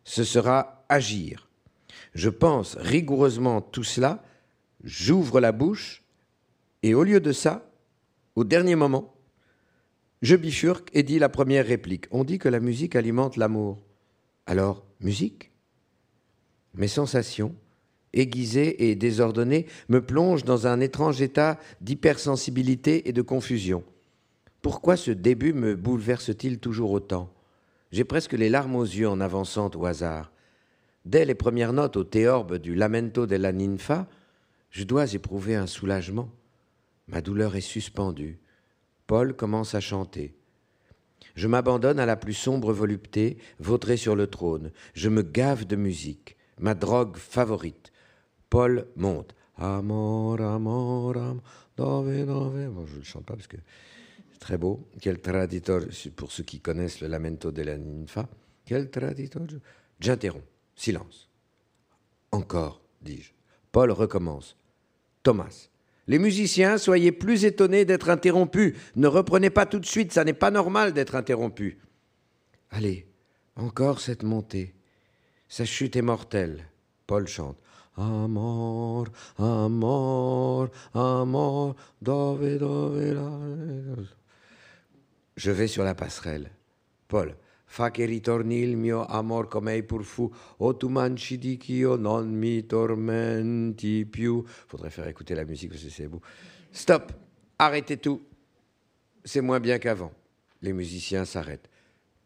Ce sera agir. Je pense rigoureusement tout cela, j'ouvre la bouche, et au lieu de ça, au dernier moment, je bifurque et dis la première réplique. On dit que la musique alimente l'amour. Alors, musique? Mes sensations, aiguisées et désordonnées, me plongent dans un étrange état d'hypersensibilité et de confusion. Pourquoi ce début me bouleverse-t-il toujours autant? J'ai presque les larmes aux yeux en avançant au hasard. Dès les premières notes au théorbe du Lamento della Ninfa, je dois éprouver un soulagement. Ma douleur est suspendue. Paul commence à chanter. Je m'abandonne à la plus sombre volupté, vautré sur le trône. Je me gave de musique, ma drogue favorite. Paul monte. Amor, amor, amor, dove, dove. Je ne chante pas parce que c'est très beau. Quel traditor, pour ceux qui connaissent le Lamento de la Ninfa. Quel traditor. J'interromps. Silence. Encore, dis-je. Paul recommence. Thomas. Les musiciens, soyez plus étonnés d'être interrompus. Ne reprenez pas tout de suite, ça n'est pas normal d'être interrompu. Allez, encore cette montée. Sa chute est mortelle. Paul chante. Amor, amor, amor, dove, dove, Je vais sur la passerelle. Paul. Fa che ritorni il mio amor come pour fou, o tu manci di io non mi tormenti più. Faudrait faire écouter la musique parce que c'est beau. Stop, arrêtez tout. C'est moins bien qu'avant. Les musiciens s'arrêtent.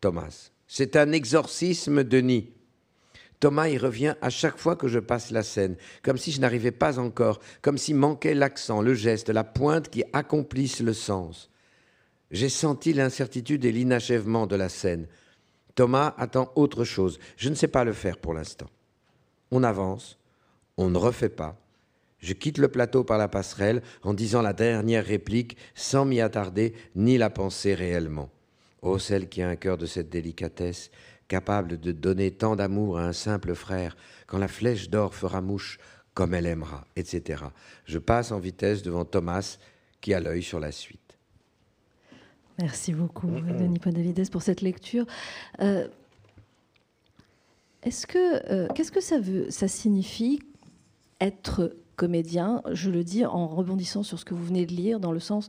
Thomas, c'est un exorcisme, Denis. Thomas y revient à chaque fois que je passe la scène, comme si je n'arrivais pas encore, comme s'il manquait l'accent, le geste, la pointe qui accomplissent le sens. J'ai senti l'incertitude et l'inachèvement de la scène. Thomas attend autre chose. Je ne sais pas le faire pour l'instant. On avance, on ne refait pas. Je quitte le plateau par la passerelle en disant la dernière réplique sans m'y attarder ni la penser réellement. Ô celle qui a un cœur de cette délicatesse, capable de donner tant d'amour à un simple frère, quand la flèche d'or fera mouche, comme elle aimera, etc. Je passe en vitesse devant Thomas, qui a l'œil sur la suite. Merci beaucoup, Denis Podalides, pour cette lecture. Euh, est-ce que, euh, qu'est-ce que ça veut, ça signifie être comédien? Je le dis en rebondissant sur ce que vous venez de lire, dans le sens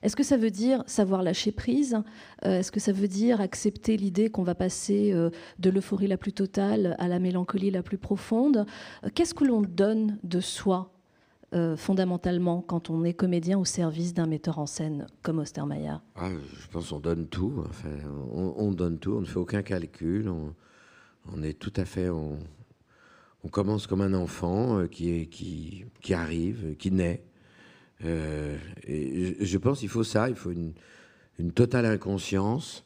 est-ce que ça veut dire savoir lâcher prise? Euh, Est-ce que ça veut dire accepter l'idée qu'on va passer de l'euphorie la plus totale à la mélancolie la plus profonde? Qu'est-ce que l'on donne de soi fondamentalement quand on est comédien au service d'un metteur en scène comme Ostermayer ah, Je pense qu'on donne tout. on, donne tout. On ne fait aucun calcul. On, est tout à fait. On, commence comme un enfant qui, qui, qui arrive, qui naît euh, je pense qu'il faut ça, il faut une, totale inconscience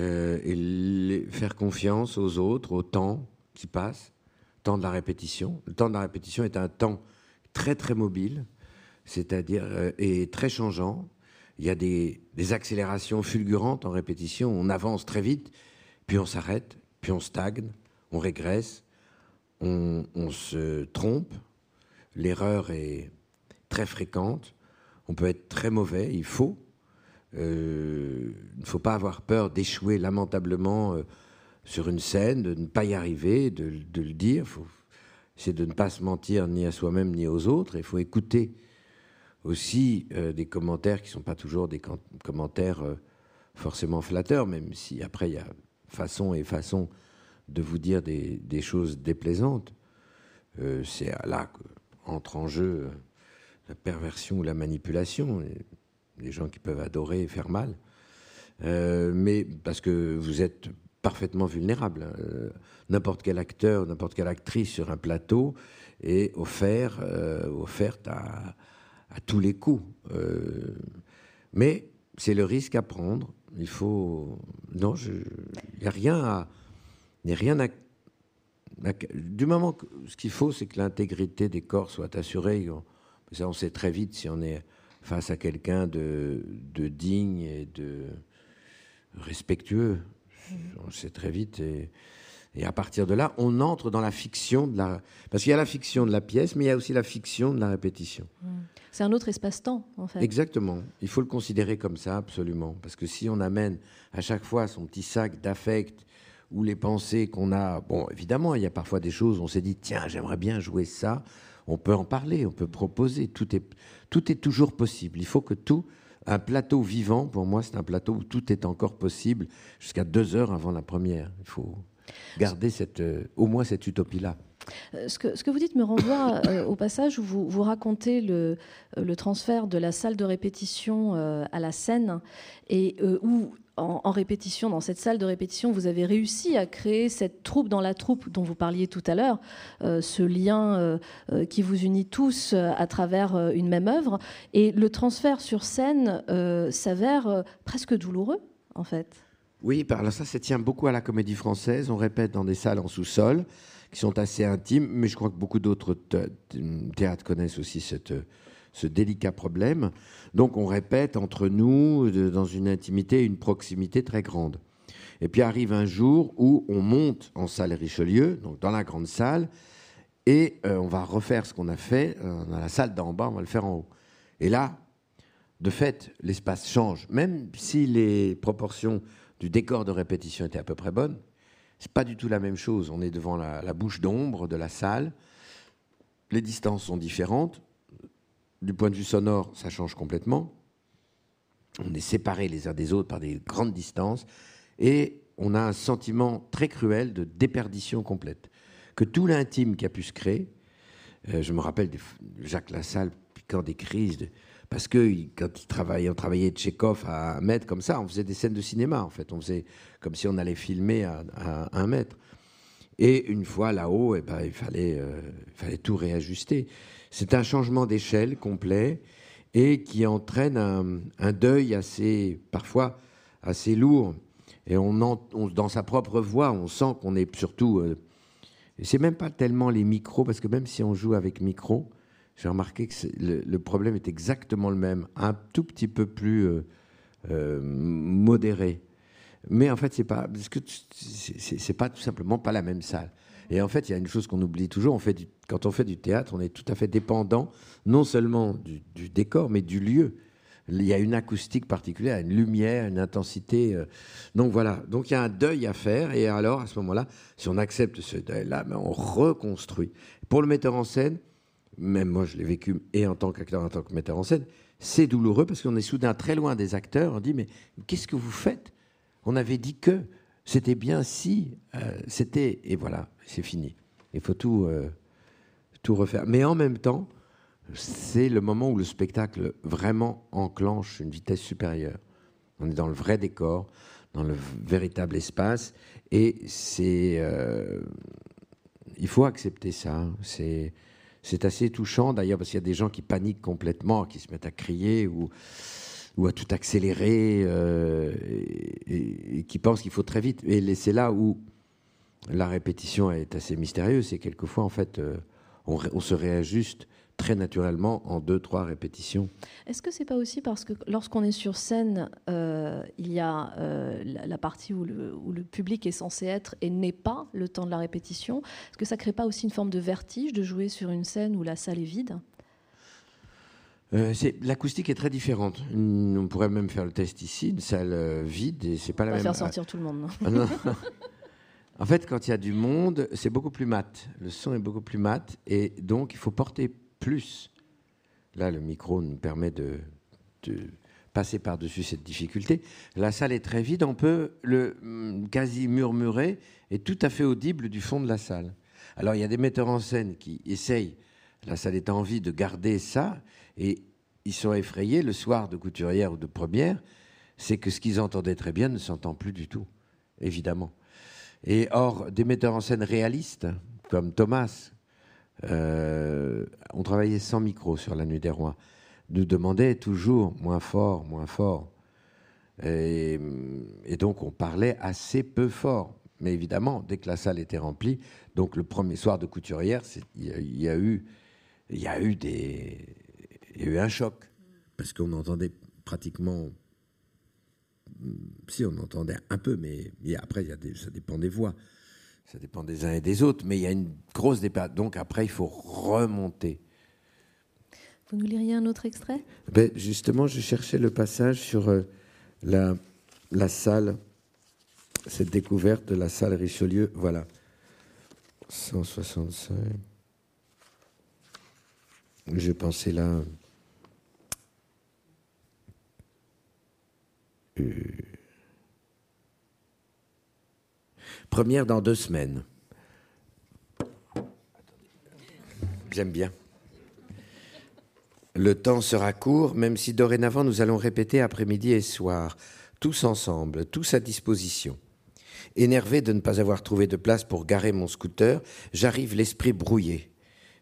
euh, et faire confiance aux autres, au temps qui passe, temps de la répétition. Le temps de la répétition est un temps très très mobile, c'est-à-dire euh, et très changeant. Il y a des, accélérations fulgurantes en répétition, on avance très vite, puis on s'arrête, puis on stagne, on régresse, on se trompe, l'erreur est très fréquente. On peut être très mauvais, il faut. Euh, il ne faut pas avoir peur d'échouer lamentablement euh, sur une scène, de ne pas y arriver, de, le dire. C'est de ne pas se mentir ni à soi-même ni aux autres. Il faut écouter aussi euh, des commentaires qui ne sont pas toujours des commentaires forcément flatteurs, même si après il y a façon et façon de vous dire des, des choses déplaisantes. C'est là qu'entre en jeu la perversion ou la manipulation, les gens qui peuvent adorer et faire mal, euh, mais parce que vous êtes parfaitement vulnérable. Hein. n'importe quel acteur, n'importe quelle actrice sur un plateau est offert, euh, offerte à, tous les coups. Euh, mais c'est le risque à prendre. Il faut. Non, il n'y a rien à. Il a rien. Du moment que ce qu'il faut, c'est que l'intégrité des corps soit assurée. Ça, on sait très vite si on est face à quelqu'un de, digne et de respectueux. On sait très vite. Et, à partir de là, on entre dans la fiction de la. Parce qu'il y a la fiction de la pièce, mais il y a aussi la fiction de la répétition. Mm. C'est un autre espace-temps, en fait. Exactement. Il faut le considérer comme ça, absolument. Parce que si on amène à chaque fois son petit sac d'affect ou les pensées qu'on a. Bon, évidemment, il y a parfois des choses, on s'est dit, tiens, j'aimerais bien jouer ça on peut en parler, on peut proposer. Tout est, tout est toujours possible. Il faut que tout, un plateau vivant, pour moi, c'est un plateau où tout est encore possible jusqu'à deux heures avant la première. Il faut garder cette, euh, au moins cette utopie-là. Euh, ce que, ce que, vous dites me renvoie euh, au passage où vous, vous racontez le, le, transfert de la salle de répétition à la scène et où en, répétition, dans cette salle de répétition, vous avez réussi à créer cette troupe dans la troupe dont vous parliez tout à l'heure, ce lien qui vous unit tous à travers une même œuvre. Et le transfert sur scène s'avère presque douloureux, en fait. Oui, par ça, ça tient beaucoup à la comédie française. On répète dans des salles en sous-sol qui sont assez intimes, mais je crois que beaucoup d'autres théâtres connaissent aussi ce délicat problème. Donc on répète entre nous, dans une intimité, une proximité très grande. Et puis arrive un jour où on monte en salle Richelieu, donc dans la grande salle, et euh, on va refaire ce qu'on a fait euh, dans la salle d'en bas, on va le faire en haut. Et là, de fait, l'espace change. Même si les proportions du décor de répétition étaient à peu près bonnes, c'est pas du tout la même chose. On est devant la bouche d'ombre de la salle, les distances sont différentes, du point de vue sonore, ça change complètement. On est séparés les uns des autres par des grandes distances et on a un sentiment très cruel de déperdition complète. Que tout l'intime qui a pu se créer, euh, je me rappelle Jacques Lassalle piquant des crises, parce que quand il travaillait, on travaillait Tchékov à un mètre comme ça, on faisait des scènes de cinéma en fait, on faisait comme si on allait filmer à, un mètre. Et une fois là-haut, eh ben, il, fallait, euh, il fallait tout réajuster. C'est un changement d'échelle complet et qui entraîne un, deuil assez, parfois, assez lourd. Et on, dans sa propre voix, on sent qu'on est surtout. Euh, c'est même pas tellement les micros, parce que même si on joue avec micro, j'ai remarqué que le, problème est exactement le même, un tout petit peu plus euh, euh, modéré. Mais en fait, c'est pas, c'est pas tout simplement pas la même salle. Et en fait, il y a une chose qu'on oublie toujours. On fait quand on fait du théâtre, on est tout à fait dépendant non seulement du, décor, mais du lieu. Il y a une acoustique particulière, une lumière, une intensité. Euh. donc voilà. Donc il y a un deuil à faire. Et alors, à ce moment-là, si on accepte ce deuil-là, ben, on reconstruit. Pour le metteur en scène, même moi je l'ai vécu et en tant qu'acteur, en tant que metteur en scène, c'est douloureux parce qu'on est soudain très loin des acteurs. On dit mais qu'est-ce que vous faites? On avait dit que c'était bien si, euh, c'était et voilà, c'est fini. Il faut tout, euh, tout refaire. Mais en même temps, c'est le moment où le spectacle vraiment enclenche une vitesse supérieure. On est dans le vrai décor, dans le véritable espace, et c'est, euh, il faut accepter ça. C'est c'est assez touchant d'ailleurs parce qu'il y a des gens qui paniquent complètement, qui se mettent à crier ou, à tout accélérer euh, et, qui pensent qu'il faut très vite. Et c'est là où la répétition est assez mystérieuse. C'est quelquefois en fait euh, on, se réajuste très naturellement en deux, trois répétitions. Est-ce que c'est pas aussi parce que lorsqu'on est sur scène, euh, il y a euh, la, partie où le, où le, public est censé être et n'est pas le temps de la répétition Est-ce que ça crée pas aussi une forme de vertige de jouer sur une scène où la salle est vide? Euh, L'acoustique est très différente. On pourrait même faire le test ici, une salle vide, et c'est pas la va faire sortir tout le monde. Non? Ah En fait, quand il y a du monde, c'est beaucoup plus mat. Le son est beaucoup plus mat, et donc il faut porter plus. Là, le micro nous permet de, passer par-dessus cette difficulté. La salle est très vide, on peut le mm, quasi murmurer et tout à fait audible du fond de la salle. Alors il y a des metteurs en scène qui essayent, la salle est en vie, de garder ça, et ils sont effrayés le soir de couturière ou de première, c'est que ce qu'ils entendaient très bien ne s'entend plus du tout, évidemment. Et or, des metteurs en scène réalistes, comme Thomas, euh, on travaillait sans micro sur La Nuit des Rois, nous demandait toujours moins fort, moins fort. Et, donc on parlait assez peu fort. Mais évidemment, dès que la salle était remplie, donc le premier soir de couturière, il y, a eu, il y a eu des, un choc parce qu'on entendait pratiquement, si on entendait un peu, mais après y a ça dépend des voix. Ça dépend des uns et des autres, mais il y a une grosse départ. Donc après, il faut remonter. Vous nous liriez un autre extrait? Ben, Justement, je cherchais le passage sur euh, la, la salle, cette découverte de la salle Richelieu. Voilà. 165. Je pensais là. Euh, Première dans deux semaines. J'aime bien. Le temps sera court, même si dorénavant nous allons répéter après-midi et soir, tous ensemble, tous à disposition. Énervé de ne pas avoir trouvé de place pour garer mon scooter, j'arrive l'esprit brouillé.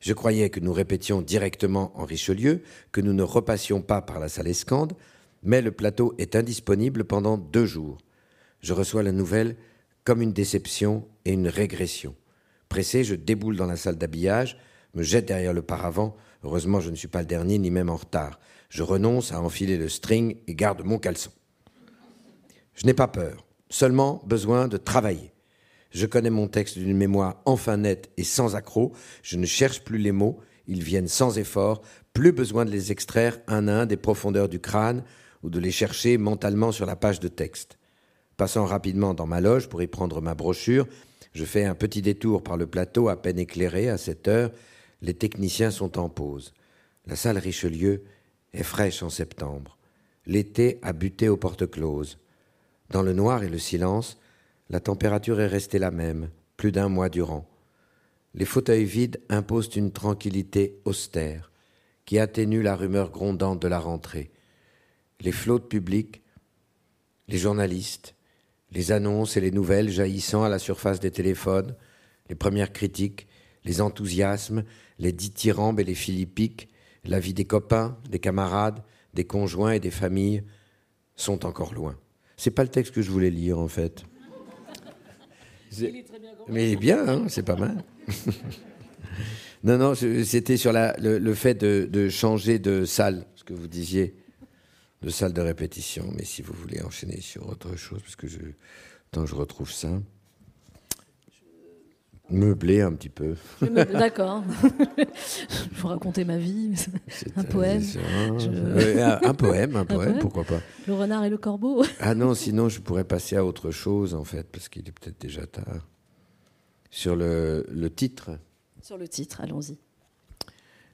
Je croyais que nous répétions directement en Richelieu, que nous ne repassions pas par la salle Escande, mais le plateau est indisponible pendant deux jours. Je reçois la nouvelle comme une déception et une régression. Pressé, je déboule dans la salle d'habillage, me jette derrière le paravent. Heureusement, je ne suis pas le dernier, ni même en retard. Je renonce à enfiler le string et garde mon caleçon. Je n'ai pas peur, seulement besoin de travailler. Je connais mon texte d'une mémoire enfin nette et sans accroc. Je ne cherche plus les mots, ils viennent sans effort. Plus besoin de les extraire un à un des profondeurs du crâne ou de les chercher mentalement sur la page de texte. Passant rapidement dans ma loge pour y prendre ma brochure, je fais un petit détour par le plateau à peine éclairé à cette heure. Les techniciens sont en pause. La salle Richelieu est fraîche en septembre. L'été a buté aux portes closes. Dans le noir et le silence, la température est restée la même, plus d'un mois durant. Les fauteuils vides imposent une tranquillité austère, qui atténue la rumeur grondante de la rentrée. Les flots de public, les journalistes, les annonces et les nouvelles jaillissant à la surface des téléphones, les premières critiques, les enthousiasmes, les dithyrambes et les philippiques, La vie des copains, des camarades, des conjoints et des familles sont encore loin. C'est pas le texte que je voulais lire en fait. Mais il est bien, hein, c'est pas mal. non, non, c'était sur le, fait de, changer de salle, ce que vous disiez, de salle de répétition. Mais si vous voulez enchaîner sur autre chose, parce que je, tant que je retrouve ça. Meubler un petit peu. D'accord. je vous raconter ma vie. Un poème. un, poème, un, poème, pourquoi pas. Le renard et le corbeau. ah non, sinon je pourrais passer à autre chose en fait, parce qu'il est peut-être déjà tard. Sur le, le titre. Sur le titre, allons-y.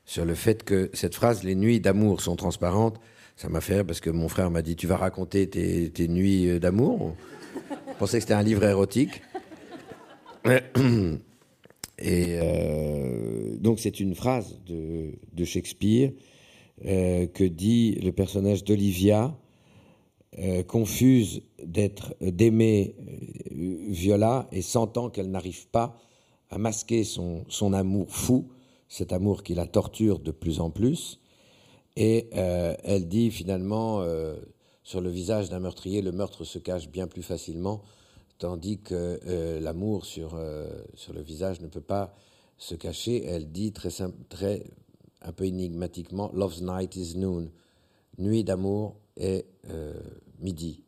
Sur le fait que cette phrase, les nuits d'amour sont transparentes, ça m'a fait parce que mon frère m'a dit Tu vas raconter tes, tes nuits d'amour Je pensais que c'était un livre érotique. Et euh, donc c'est une phrase de, Shakespeare euh, que dit le personnage d'Olivia, euh, confuse d'être d'aimer Viola et sentant qu'elle n'arrive pas à masquer son, son, amour fou, cet amour qui la torture de plus en plus. Et elle dit finalement sur le visage d'un meurtrier, le meurtre se cache bien plus facilement tandis que euh, l'amour sur, euh, sur le visage ne peut pas se cacher. Elle dit très, très un peu énigmatiquement Love's night is noon. Nuit d'amour est euh, midi.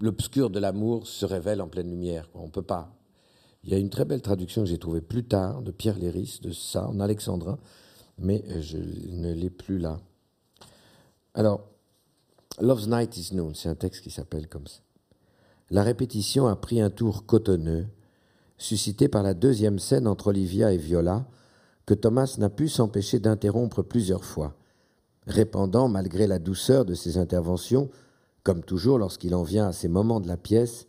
L'obscur de l'amour se révèle en pleine lumière. On ne peut pas. Il y a une très belle traduction que j'ai trouvée plus tard de Pierre Léris de ça en alexandrin, mais je ne l'ai plus là. Alors, Love's Night is Noon, c'est un texte qui s'appelle comme ça la répétition a pris un tour cotonneux, suscité par la deuxième scène entre Olivia et Viola, que Thomas n'a pu s'empêcher d'interrompre plusieurs fois, répandant, malgré la douceur de ses interventions, comme toujours lorsqu'il en vient à ces moments de la pièce,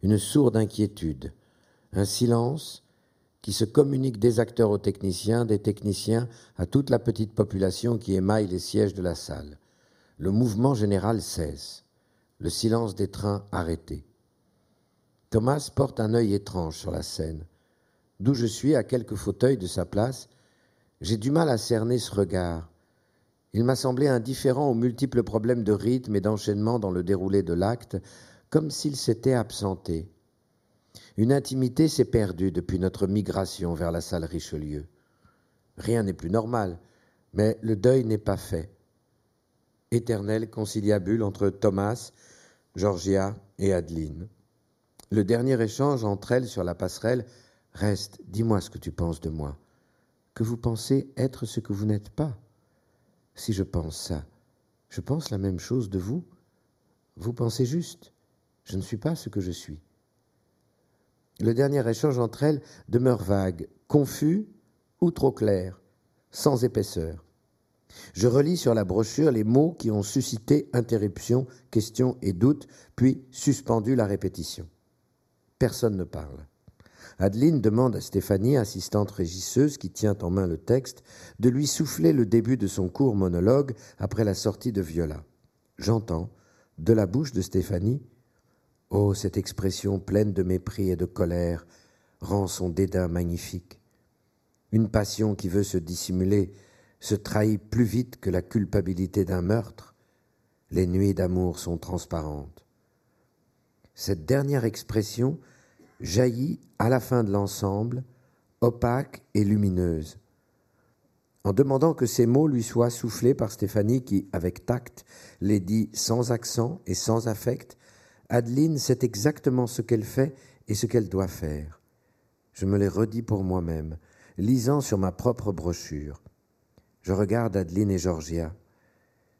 une sourde inquiétude, un silence qui se communique des acteurs aux techniciens, des techniciens à toute la petite population qui émaille les sièges de la salle. Le mouvement général cesse, le silence des trains arrêté. Thomas porte un œil étrange sur la scène. D'où je suis, à quelques fauteuils de sa place, j'ai du mal à cerner ce regard. Il m'a semblé indifférent aux multiples problèmes de rythme et d'enchaînement dans le déroulé de l'acte, comme s'il s'était absenté. Une intimité s'est perdue depuis notre migration vers la salle Richelieu. Rien n'est plus normal, mais le deuil n'est pas fait. Éternel conciliabule entre Thomas, Georgia et Adeline. Le dernier échange entre elles sur la passerelle reste Dis-moi ce que tu penses de moi. Que vous pensez être ce que vous n'êtes pas. Si je pense ça, je pense la même chose de vous. Vous pensez juste. Je ne suis pas ce que je suis. Le dernier échange entre elles demeure vague, confus ou trop clair, sans épaisseur. Je relis sur la brochure les mots qui ont suscité interruption, question et doute, puis suspendu la répétition. Personne ne parle. Adeline demande à Stéphanie, assistante régisseuse qui tient en main le texte, de lui souffler le début de son court monologue après la sortie de Viola. J'entends, de la bouche de Stéphanie, Oh, cette expression pleine de mépris et de colère rend son dédain magnifique. Une passion qui veut se dissimuler se trahit plus vite que la culpabilité d'un meurtre. Les nuits d'amour sont transparentes. Cette dernière expression jaillit à la fin de l'ensemble, opaque et lumineuse. En demandant que ces mots lui soient soufflés par Stéphanie, qui, avec tact, les dit sans accent et sans affect, Adeline sait exactement ce qu'elle fait et ce qu'elle doit faire. Je me les redis pour moi-même, lisant sur ma propre brochure. Je regarde Adeline et Georgia.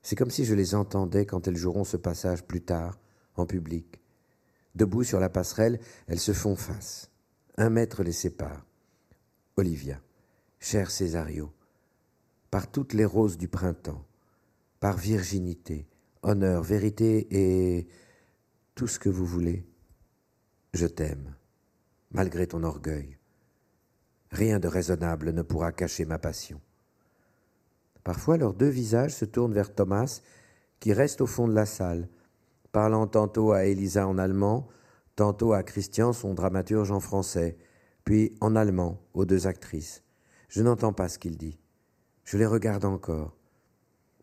C'est comme si je les entendais quand elles joueront ce passage plus tard, en public. Debout sur la passerelle, elles se font face. Un mètre les sépare. Olivia, cher Césario, par toutes les roses du printemps, par virginité, honneur, vérité et tout ce que vous voulez, je t'aime, malgré ton orgueil. Rien de raisonnable ne pourra cacher ma passion. Parfois leurs deux visages se tournent vers Thomas, qui reste au fond de la salle, parlant tantôt à Elisa en allemand, tantôt à Christian, son dramaturge en français, puis en allemand aux deux actrices. Je n'entends pas ce qu'il dit. Je les regarde encore.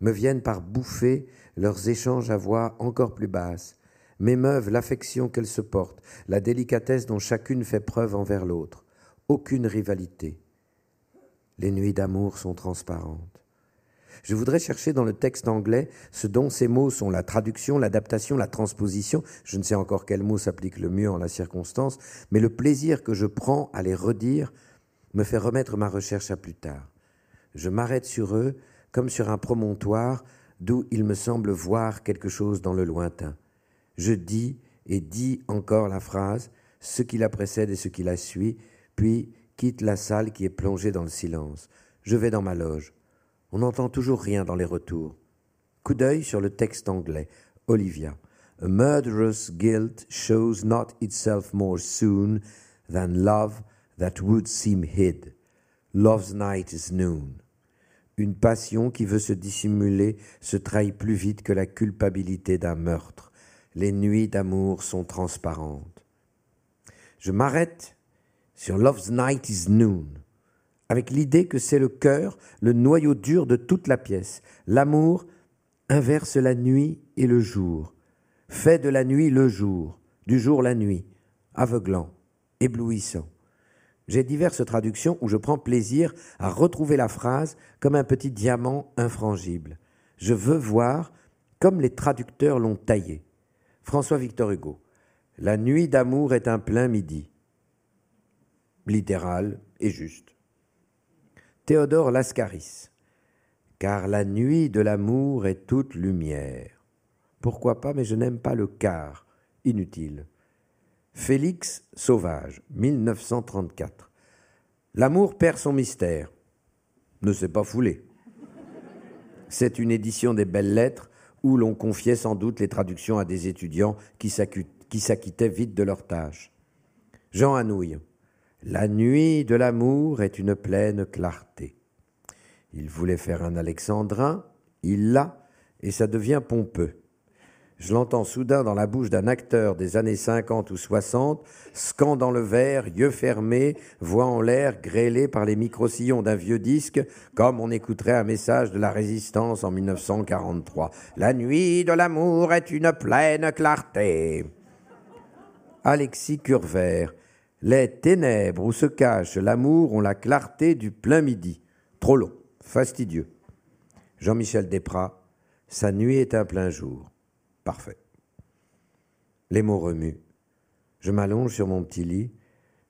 Me viennent par bouffées leurs échanges à voix encore plus basse, m'émeuvent l'affection qu'elles se portent, la délicatesse dont chacune fait preuve envers l'autre. Aucune rivalité. Les nuits d'amour sont transparentes. Je voudrais chercher dans le texte anglais ce dont ces mots sont la traduction, l'adaptation, la transposition. Je ne sais encore quel mot s'applique le mieux en la circonstance, mais le plaisir que je prends à les redire me fait remettre ma recherche à plus tard. Je m'arrête sur eux comme sur un promontoire d'où il me semble voir quelque chose dans le lointain. Je dis et dis encore la phrase, ce qui la précède et ce qui la suit, puis quitte la salle qui est plongée dans le silence. Je vais dans ma loge. On n'entend toujours rien dans les retours. Coup d'œil sur le texte anglais. Olivia. A murderous guilt shows not itself more soon than love that would seem hid. Love's night is noon. Une passion qui veut se dissimuler se trahit plus vite que la culpabilité d'un meurtre. Les nuits d'amour sont transparentes. Je m'arrête sur Love's night is noon avec l'idée que c'est le cœur, le noyau dur de toute la pièce. L'amour inverse la nuit et le jour, fait de la nuit le jour, du jour la nuit, aveuglant, éblouissant. J'ai diverses traductions où je prends plaisir à retrouver la phrase comme un petit diamant infrangible. Je veux voir comme les traducteurs l'ont taillé. François Victor Hugo. La nuit d'amour est un plein midi. Littéral et juste. Théodore Lascaris. Car la nuit de l'amour est toute lumière. Pourquoi pas, mais je n'aime pas le quart. Inutile. Félix Sauvage, 1934. L'amour perd son mystère. Ne s'est pas foulé. C'est une édition des belles lettres où l'on confiait sans doute les traductions à des étudiants qui s'acquittaient vite de leurs tâches. Jean Anouilh. La nuit de l'amour est une pleine clarté. Il voulait faire un alexandrin, il l'a, et ça devient pompeux. Je l'entends soudain dans la bouche d'un acteur des années 50 ou 60, scandant le verre, yeux fermés, voix en l'air, grêlé par les micro-sillons d'un vieux disque, comme on écouterait un message de la résistance en 1943. La nuit de l'amour est une pleine clarté. Alexis Curvert, les ténèbres où se cache l'amour ont la clarté du plein midi. Trop long, fastidieux. Jean-Michel Desprats, sa nuit est un plein jour. Parfait. Les mots remuent. Je m'allonge sur mon petit lit.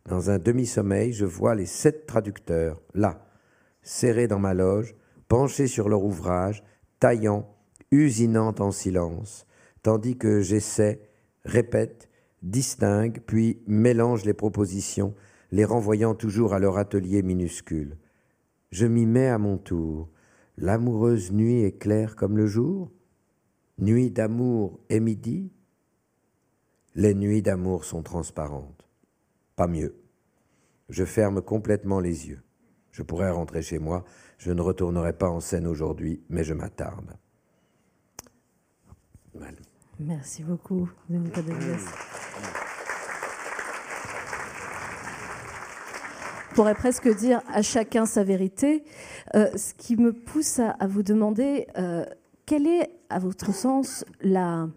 Dans un demi-sommeil, je vois les sept traducteurs, là, serrés dans ma loge, penchés sur leur ouvrage, taillant, usinant en silence, tandis que j'essaie, répète, distingue, puis mélange les propositions, les renvoyant toujours à leur atelier minuscule. Je m'y mets à mon tour. L'amoureuse nuit est claire comme le jour Nuit d'amour et midi Les nuits d'amour sont transparentes. Pas mieux. Je ferme complètement les yeux. Je pourrais rentrer chez moi, je ne retournerai pas en scène aujourd'hui, mais je m'attarde. Merci beaucoup, Denis pourrait presque dire à chacun sa vérité, euh, ce qui me pousse à, vous demander euh, quelle est, à votre sens, la,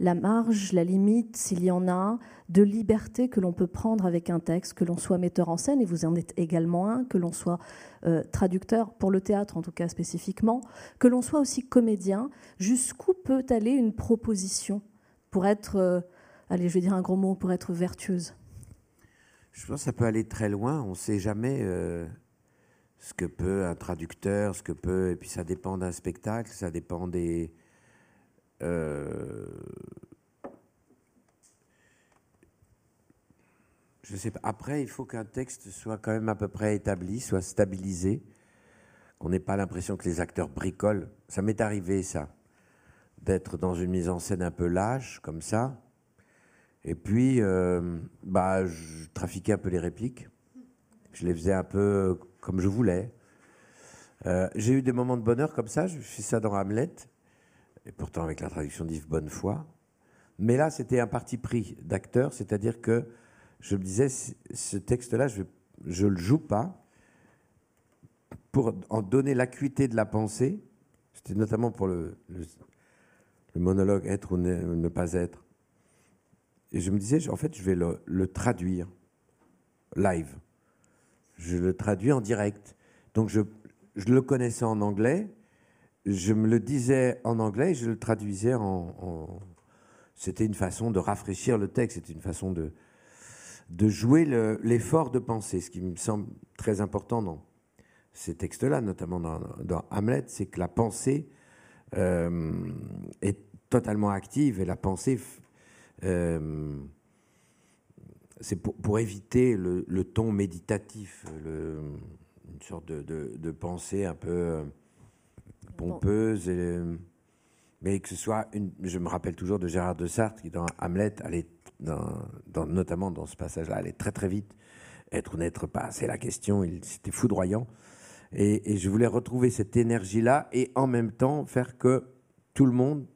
marge, la limite, s'il y en a, de liberté que l'on peut prendre avec un texte, que l'on soit metteur en scène, et vous en êtes également un, que l'on soit euh, traducteur pour le théâtre en tout cas spécifiquement, que l'on soit aussi comédien, jusqu'où peut aller une proposition pour être, euh, allez, je vais dire un gros mot, pour être vertueuse? Je pense que ça peut aller très loin, on ne sait jamais euh, ce que peut un traducteur, ce que peut, et puis ça dépend d'un spectacle, ça dépend des euh, je sais pas. Après, il faut qu'un texte soit quand même à peu près établi, soit stabilisé, qu'on n'ait pas l'impression que les acteurs bricolent. Ça m'est arrivé, ça, d'être dans une mise en scène un peu lâche, comme ça. Et puis, euh, bah, je trafiquais un peu les répliques. Je les faisais un peu comme je voulais. Euh, j'ai eu des moments de bonheur comme ça. Je fais ça dans Hamlet et pourtant avec la traduction d'Yves Bonnefoy. Mais là, c'était un parti pris d'acteur, c'est-à-dire que je me disais, ce texte-là, je ne le joue pas, pour en donner l'acuité de la pensée, c'était notamment pour le, monologue être ou ne, pas être. Et je me disais, en fait, je vais le, traduire live. Je le traduis en direct. Donc je, le connaissais en anglais, je me le disais en anglais et je le traduisais en. C'était une façon de rafraîchir le texte, c'était une façon de, de jouer l'effort de pensée, ce qui me semble très important dans ces textes-là, notamment dans, Hamlet, c'est que la pensée euh, est totalement active et la pensée, euh, c'est pour, éviter le, ton méditatif, une sorte de, pensée un peu euh, pompeuse. mais que ce soit une. Je me rappelle toujours de Gérard de Sartre qui, dans Hamlet, allait dans, notamment dans ce passage-là, aller très très vite. Être ou n'être pas, c'est la question. C'était foudroyant. Et, je voulais retrouver cette énergie-là et en même temps faire que tout le monde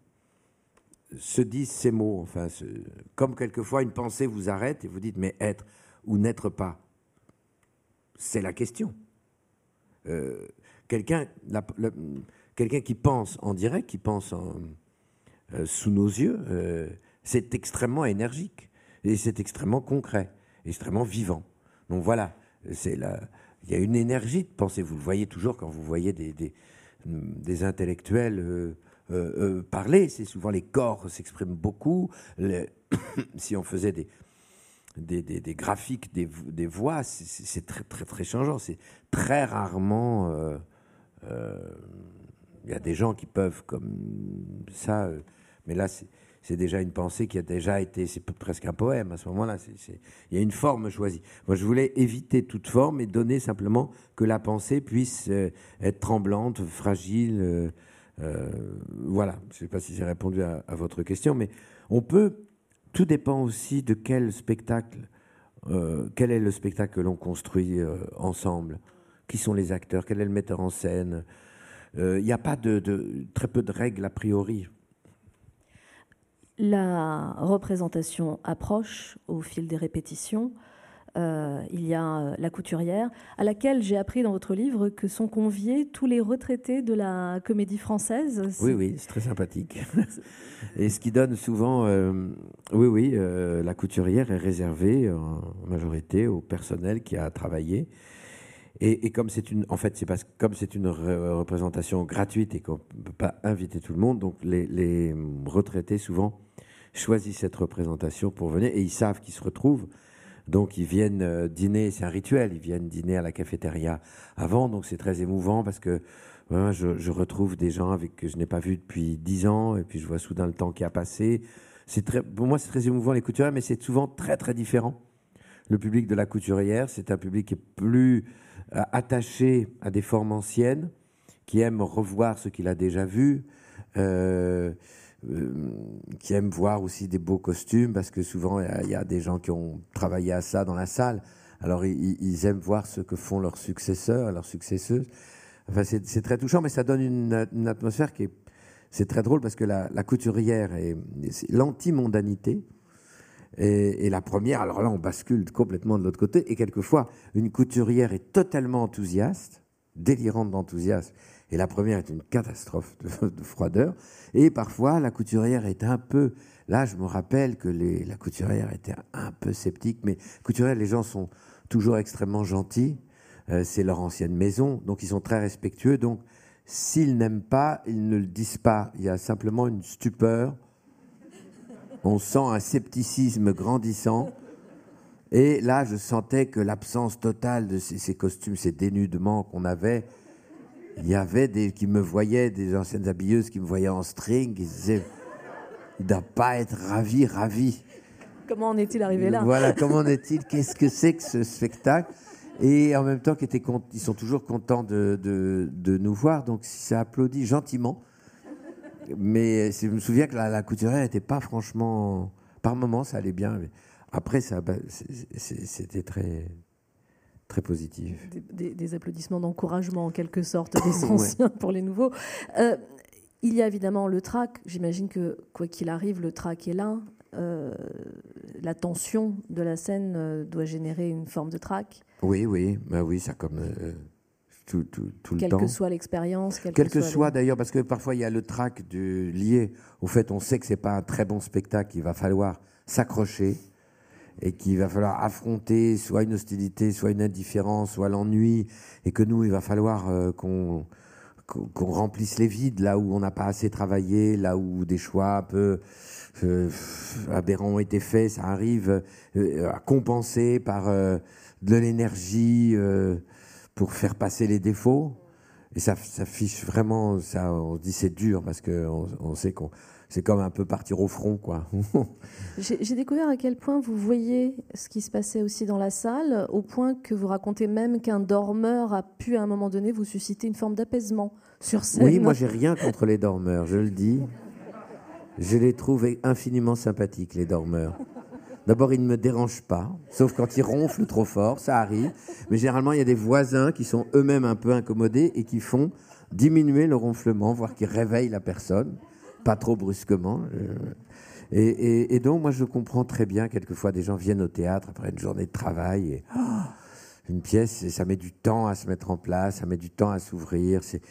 se dise ces mots. Enfin, comme quelquefois une pensée vous arrête et vous dites mais être ou n'être pas, c'est la question. Euh, quelqu'un, quelqu'un qui pense en direct, qui pense euh, sous nos yeux, euh, c'est extrêmement énergique et c'est extrêmement concret, extrêmement vivant. Donc voilà, c'est il y a une énergie de pensée. Vous le voyez toujours quand vous voyez des, des, intellectuels euh, euh, euh, parler. C'est souvent les corps s'expriment beaucoup. si on faisait des, graphiques des, voix, c'est très, très, très changeant. C'est très rarement. Il y a des gens qui peuvent comme ça, mais là, c'est déjà une pensée qui a déjà été, c'est presque un poème à ce moment-là. Il y a une forme choisie. Moi, je voulais éviter toute forme et donner simplement que la pensée puisse euh, être tremblante, fragile. Euh, euh, voilà. Je ne sais pas si j'ai répondu à, votre question, mais on peut. Tout dépend aussi de quel spectacle, quel est le spectacle que l'on construit ensemble. Qui sont les acteurs? Quel est le metteur en scène? Il n'y a pas de, très peu de règles a priori. La représentation approche au fil des répétitions. Euh, il y a euh, la couturière, à laquelle j'ai appris dans votre livre que sont conviés tous les retraités de la comédie française. Oui, oui, c'est très sympathique. Et ce qui donne souvent, euh, oui, oui, la couturière est réservée en majorité au personnel qui a travaillé. Et, comme c'est une, en fait, c'est parce comme c'est une représentation gratuite et qu'on ne peut pas inviter tout le monde, donc les, retraités souvent choisissent cette représentation pour venir et ils savent qu'ils se retrouvent. Donc ils viennent euh, dîner, c'est un rituel, ils viennent dîner à la cafétéria avant, donc c'est très émouvant parce que je, retrouve des gens avec que je n'ai pas vus depuis dix ans et puis je vois soudain le temps qui a passé. C'est très, pour moi c'est très émouvant les couturières, mais c'est souvent très très différent. Le public de la couturière, c'est un public qui est plus euh, attaché à des formes anciennes, qui aime revoir ce qu'il a déjà vu, euh, qui aime voir aussi des beaux costumes, parce que souvent il y, a des gens qui ont travaillé à ça dans la salle. Alors ils, aiment voir ce que font leurs successeurs, leurs successeuses. Enfin, c'est très touchant, mais ça donne une, atmosphère qui est. C'est très drôle parce que la, couturière est, l'anti-mondanité. Et, la première, alors là, on bascule complètement de l'autre côté. Et quelquefois, une couturière est totalement enthousiaste, délirante d'enthousiasme. Et la première est une catastrophe de, froideur. Et parfois, la couturière est un peu. Là, je me rappelle que la couturière était un peu sceptique. Mais couturière, les gens sont toujours extrêmement gentils. Euh, c'est leur ancienne maison. Donc, ils sont très respectueux. Donc, s'ils n'aiment pas, ils ne le disent pas. Il y a simplement une stupeur on sent un scepticisme grandissant. Et là, je sentais que l'absence totale de ces, costumes, ces dénudements qu'on avait, il y avait des qui me voyaient, des anciennes habilleuses qui me voyaient en string, qui disaient, il ne doit pas être ravi, ravi. Comment en est-il arrivé là? Voilà, comment en est-il? Qu'est-ce que c'est que ce spectacle? Et en même temps, ils sont toujours contents de, de nous voir, donc ça applaudit gentiment mais je me souviens que la, couturière n'était pas franchement. Par moments, ça allait bien. après, ça, bah, c'était très, très positif. Des, applaudissements d'encouragement, en quelque sorte, des anciens pour les nouveaux. Euh, il y a évidemment le trac. J'imagine que, quoi qu'il arrive, le trac est là. Euh, la tension de la scène euh, doit générer une forme de trac. Oui, oui, bah oui, ça comme tout, tout, tout le quelle temps. que soit l'expérience, quelle, Quel que soit, d'ailleurs, parce que parfois il y a le trac lié au fait on sait que c'est pas un très bon spectacle, il va falloir s'accrocher et qu'il va falloir affronter soit une hostilité, soit une indifférence, soit l'ennui, et que nous il va falloir euh, qu'on qu'on qu'on remplisse les vides là où on n'a pas assez travaillé, là où des choix un peu euh, aberrants ont été faits, ça arrive euh, à compenser par euh, de l'énergie pour faire passer les défauts. Et ça, ça fiche vraiment, ça, on se dit c'est dur parce que on, on sait qu'on, c'est comme un peu partir au front, quoi. J'ai découvert à quel point vous voyez ce qui se passait aussi dans la salle, au point que vous racontez même qu'un dormeur a pu à un moment donné vous susciter une forme d'apaisement sur scène. oui, moi j'ai rien contre les dormeurs, je le dis. Je les trouve infiniment sympathiques, les dormeurs. D'abord, ils ne me dérangent pas, sauf quand ils ronflent trop fort, ça arrive. Mais généralement, il y a des voisins qui sont eux-mêmes un peu incommodés et qui font diminuer le ronflement, voire qui réveillent la personne, pas trop brusquement. euh. Et, donc, moi, je comprends très bien, quelquefois, des gens viennent au théâtre après une journée de travail et ah, une pièce, ça met du temps à se mettre en place, ça met du temps à s'ouvrir. C'est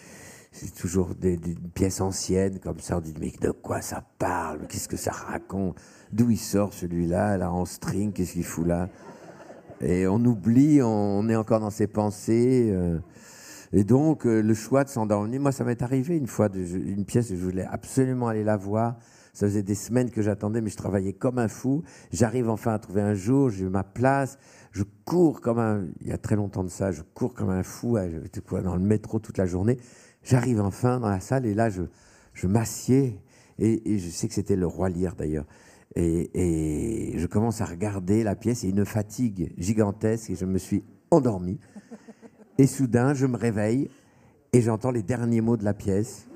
c'est toujours des, des pièces anciennes comme ça. On dit mais de quoi ça parle? Qu'est-ce que ça raconte? D'où il sort celui-là? Là en string Qu'est-ce qu'il fout là? Et on oublie, on est encore dans ses pensées. euh, et donc euh, le choix de s'endormir. Moi, ça m'est arrivé une fois une pièce, je voulais absolument aller la voir. Ça faisait des semaines que j'attendais, mais je travaillais comme un fou. J'arrive enfin à trouver un jour, j'ai ma place. Je cours comme un. Il y a très longtemps de ça, je cours comme un fou dans le métro toute la journée. J'arrive enfin dans la salle et là, je, je m'assieds. Et, et je sais que c'était le roi Lear d'ailleurs. Et, et je commence à regarder la pièce et une fatigue gigantesque et je me suis endormi. Et soudain, je me réveille et j'entends les derniers mots de la pièce.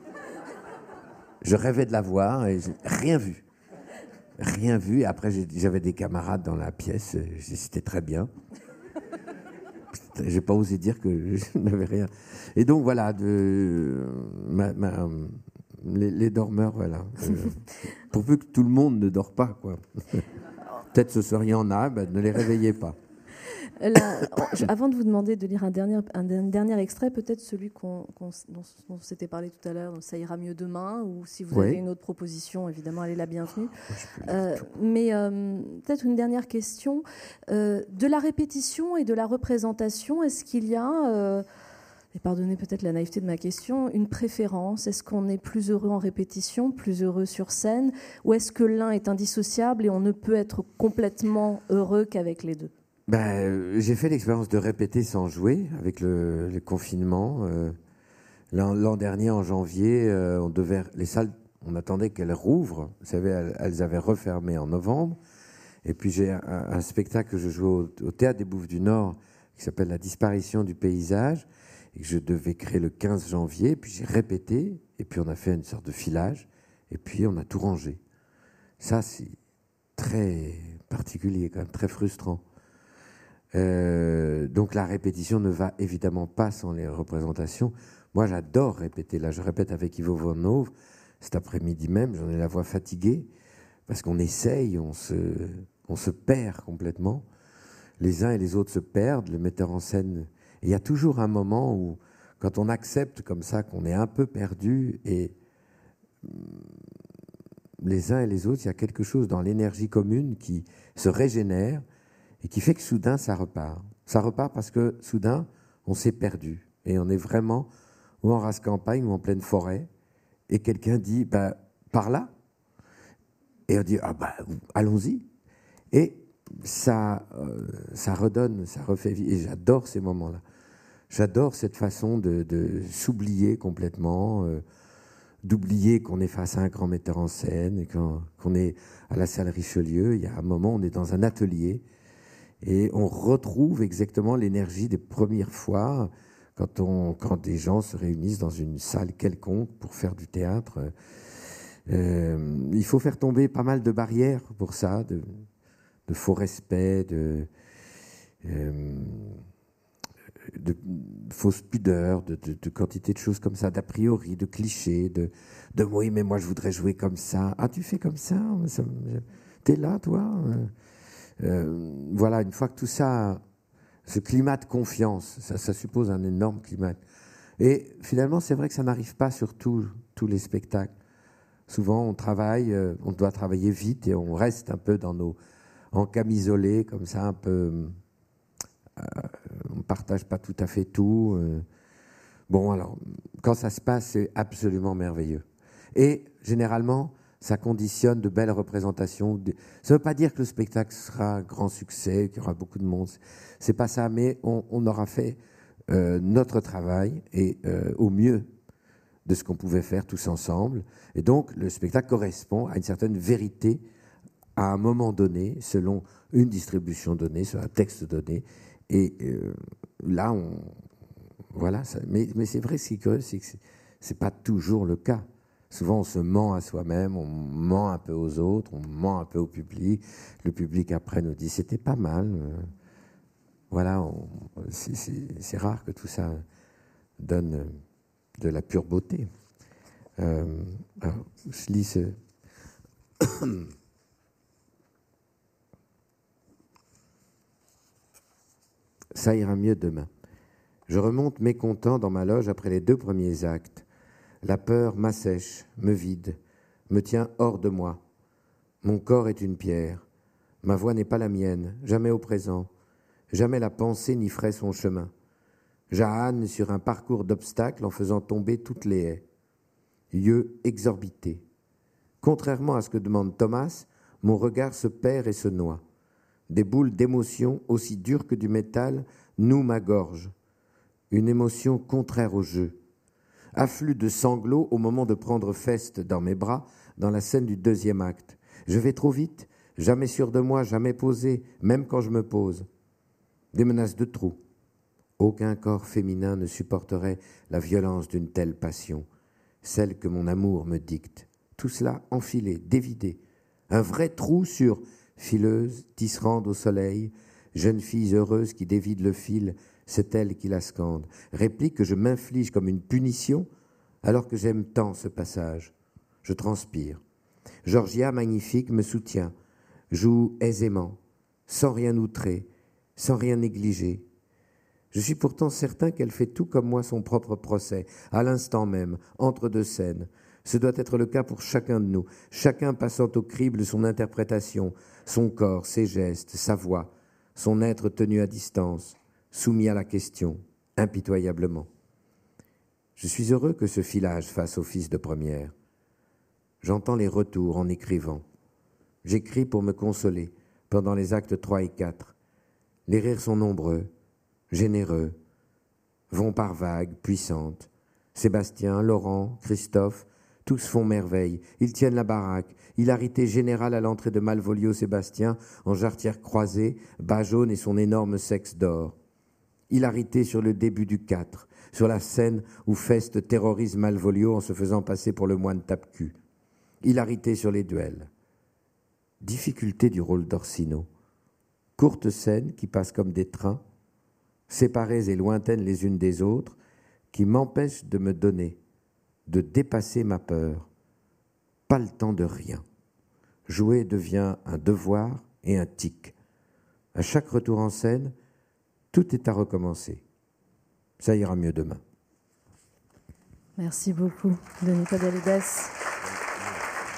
Je rêvais de la voir et rien vu. Rien vu. Et après, j'avais des camarades dans la pièce. C'était très bien. J'ai pas osé dire que je n'avais rien. Et donc voilà, de, ma- ma- les, les dormeurs, voilà. Euh, pour peu que tout le monde ne dort pas, quoi. Peut-être ce soir il y en a, ben, ne les réveillez pas. Avant de vous demander de lire un dernier, un dernier- dernier extrait, peut-être celui qu'on, qu'on- dont, dont on s'était parlé tout à l'heure, ça ira mieux demain, ou si vous Oui. avez une autre proposition, évidemment, elle est la bienvenue. Euh, mais euh, peut-être une dernière question. Euh, de la répétition et de la représentation, est-ce qu'il y a, euh, et pardonnez peut-être la naïveté de ma question, une préférence? Est-ce qu'on est plus heureux en répétition, plus heureux sur scène, ou est-ce que l'un est indissociable et on ne peut être complètement heureux qu'avec les deux? Ben, euh, j'ai fait l'expérience de répéter sans jouer avec le, confinement. euh, L'an dernier, en janvier, euh, on devait, les salles, on attendait qu'elles rouvrent. Vous savez, elles, avaient refermé en novembre. Et puis j'ai un, un spectacle que je joue au, au Théâtre des Bouffes du Nord qui s'appelle La disparition du paysage et que je devais créer le 15 janvier. Puis j'ai répété et puis on a fait une sorte de filage et puis on a tout rangé. Ça, c'est très particulier, quand même, très frustrant. Euh, donc la répétition ne va évidemment pas sans les représentations. Moi, j'adore répéter. Là, je répète avec Ivo Hove cet après-midi même. J'en ai la voix fatiguée parce qu'on essaye, on se, on se perd complètement. Les uns et les autres se perdent. Le metteur en scène. Il y a toujours un moment où, quand on accepte comme ça qu'on est un peu perdu et hum, les uns et les autres, il y a quelque chose dans l'énergie commune qui se régénère et qui fait que soudain ça repart. Ça repart parce que soudain on s'est perdu et on est vraiment ou en race campagne ou en pleine forêt et quelqu'un dit bah, par là et on dit ah bah allons-y et ça euh, ça redonne, ça refait vie et j'adore ces moments-là. J'adore cette façon de, de s'oublier complètement. euh, d'oublier qu'on est face à un grand metteur en scène et qu'on qu'on est à la salle Richelieu. Il y a un moment, on est dans un atelier et on retrouve exactement l'énergie des premières fois quand, on, quand des gens se réunissent dans une salle quelconque pour faire du théâtre. Euh, il faut faire tomber pas mal de barrières pour ça, de, faux respect, de, euh, de fausses pudeurs, de, quantité de choses comme ça, d'a priori, de clichés, de, oui, mais moi je voudrais jouer comme ça. Ah, tu fais comme ça, T'es là, toi? Euh, Voilà, une fois que tout ça ce climat de confiance. Ça, suppose un énorme climat. Et finalement, c'est vrai que ça n'arrive pas sur tous les spectacles. Souvent, on travaille, euh, on doit travailler vite et on reste un peu dans nos encamisolés, comme ça, un peu. Euh, on ne partage pas tout à fait tout. Bon, alors, quand ça se passe, c'est absolument merveilleux. Et généralement, ça conditionne de belles représentations. Ça ne veut pas dire que le spectacle sera un grand succès, qu'il y aura beaucoup de monde. C'est pas ça, mais on, aura fait notre travail et au mieux de ce qu'on pouvait faire tous ensemble. Et donc, le spectacle correspond à une certaine vérité à un moment donné, selon une distribution donnée, sur un texte donné. Et euh, là, on. Voilà. mais, c'est vrai, ce qui est curieux, c'est que c'est pas toujours le cas. Souvent, on se ment à soi-même, on ment un peu aux autres, on ment un peu au public. Le public, après, nous dit c'était pas mal. Euh, voilà, c'est rare que tout ça donne de la pure beauté. Euh, je. Ça ira mieux demain. Je remonte mécontent dans ma loge après les deux premiers actes. La peur m'assèche, me vide, me tient hors de moi. Mon corps est une pierre. Ma voix n'est pas la mienne, jamais au présent. Jamais la pensée n'y ferait son chemin. Jahane sur un parcours d'obstacles en faisant tomber toutes les haies. Lieu exorbité. Contrairement à ce que demande Thomas, mon regard se perd et se noie. Des boules d'émotion aussi dures que du métal nouent ma gorge. Une émotion contraire au jeu. Afflux de sanglots au moment de prendre feste dans mes bras dans la scène du deuxième acte. Je vais trop vite, jamais sûr de moi, jamais posé, même quand je me pose. Des menaces de trous aucun corps féminin ne supporterait la violence d'une telle passion, celle que mon amour me dicte. Tout cela enfilé, dévidé. Un vrai trou sur fileuse, tisserande au soleil, jeune fille heureuse qui dévide le fil, c'est elle qui la scande. Réplique que je m'inflige comme une punition, alors que j'aime tant ce passage. Je transpire. Georgia, magnifique, me soutient, joue aisément, sans rien outrer, sans rien négliger. Je suis pourtant certain qu'elle fait tout comme moi son propre procès, à l'instant même, entre deux scènes. Ce doit être le cas pour chacun de nous, chacun passant au crible son interprétation, son corps, ses gestes, sa voix, son être tenu à distance, soumis à la question, impitoyablement. Je suis heureux que ce filage fasse office de première. J'entends les retours en écrivant. J'écris pour me consoler pendant les actes 3 et 4. Les rires sont nombreux, généreux, vont par vagues puissantes. Sébastien, Laurent, Christophe, tous font merveille. Ils tiennent la baraque. Hilarité générale à l'entrée de Malvolio Sébastien, en jarretière croisée, bas jaune et son énorme sexe d'or. Hilarité sur le début du 4, sur la scène où Feste terrorise Malvolio en se faisant passer pour le moine tape-cul. Hilarité sur les duels. Difficulté du rôle d'Orsino. Courte scène qui passe comme des trains, séparées et lointaines les unes des autres, qui m'empêchent de me donner, de dépasser ma peur. Pas le temps de rien. Jouer devient un devoir et un tic. À chaque retour en scène, tout est à recommencer. Ça ira mieux demain. Merci beaucoup, Denis.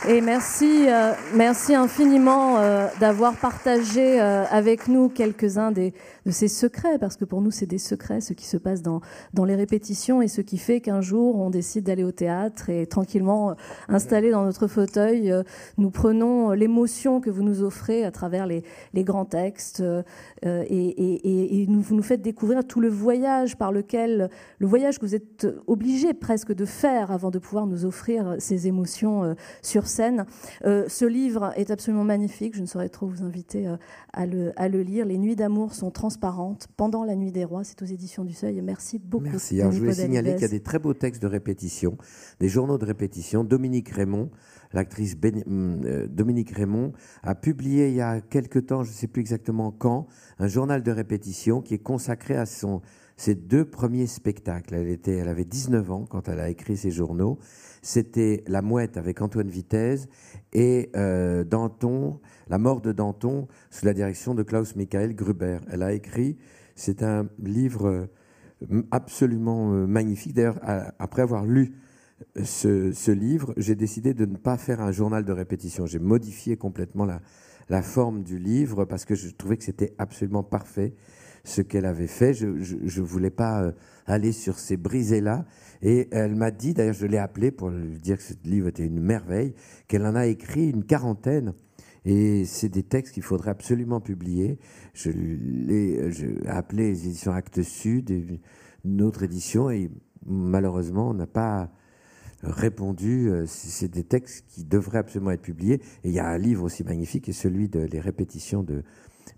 Et merci, euh, merci infiniment euh, d'avoir partagé euh, avec nous quelques-uns de ces secrets, parce que pour nous, c'est des secrets, ce qui se passe dans, les répétitions et ce qui fait qu'un jour, on décide d'aller au théâtre et tranquillement installé dans notre fauteuil, nous prenons l'émotion que vous nous offrez à travers les, grands textes et, vous nous faites découvrir tout le voyage par lequel, le voyage que vous êtes obligé presque de faire avant de pouvoir nous offrir ces émotions sur scène. Euh, ce livre est absolument magnifique. Je ne saurais trop vous inviter euh, à, le, à, le, lire. Les nuits d'amour sont transparentes. Pendant la nuit des rois, c'est aux éditions du Seuil. Merci beaucoup. Merci. je voulais signaler qu'il y a des très beaux textes de répétition, des journaux de répétition. Dominique Raymond, l'actrice hum, euh, Dominique Raymond, a publié il y a quelque temps, je ne sais plus exactement quand, un journal de répétition qui est consacré à son ses deux premiers spectacles. Elle, avait 19 ans quand elle a écrit ces journaux c'était La Mouette avec Antoine Vitesse et euh, Danton, La mort de Danton, sous la direction de Klaus Michael Gruber. Elle a écrit C'est un livre absolument magnifique. D'ailleurs, après avoir lu ce, livre, j'ai décidé de ne pas faire un journal de répétition. J'ai modifié complètement la, forme du livre parce que je trouvais que c'était absolument parfait ce qu'elle avait fait. Je ne voulais pas euh, aller sur ces brisées-là. Et elle m'a dit, d'ailleurs je l'ai appelée pour lui dire que ce livre était une merveille, qu'elle en a écrit une quarantaine. Et c'est des textes qu'il faudrait absolument publier. Je l'ai appelé les éditions Actes Sud, une autre édition, et malheureusement, on n'a pas répondu. Euh, c'est des textes qui devraient absolument être publiés. Et il y a un livre aussi magnifique, et celui de Les répétitions de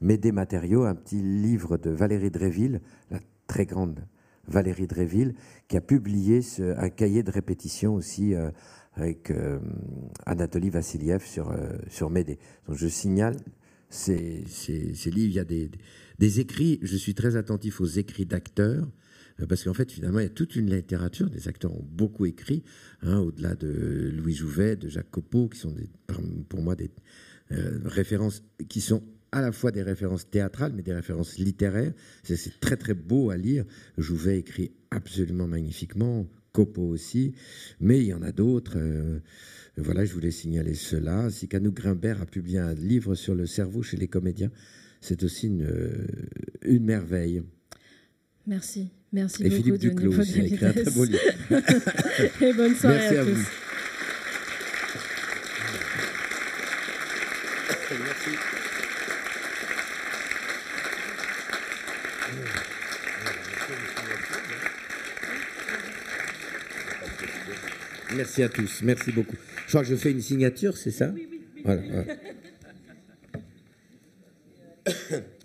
Médée Matériaux, un petit livre de Valérie Dréville, la très grande Valérie Dréville, qui a publié un cahier de répétition aussi euh, avec euh, Vassiliev sur, sur Médée. Donc je signale ces, ces, livres, il y a des, des écrits, je suis très attentif aux écrits d'acteurs, euh, parce qu'en fait, finalement, il y a toute une littérature. Des acteurs ont beaucoup écrit, hein, au-delà de Louis Jouvet, de Jacques Copeau, qui sont pour moi des euh, références qui sont à la fois des références théâtrales, mais des références littéraires. C'est très très beau à lire. Jouvet écrit absolument magnifiquement, Copeau aussi, mais il y en a d'autres. Euh, voilà, je voulais signaler cela. Si Canou Grimbert a publié un livre sur le cerveau chez les comédiens, c'est aussi une, une merveille. Merci. Merci et beaucoup. Philippe Duclos aussi a écrit un très beau livre. et bonne soirée Merci à, à tous. Vous. Merci. à tous. Merci beaucoup. Je crois que je fais une signature, c'est ça? Oui, oui, oui. Voilà. voilà. voilà.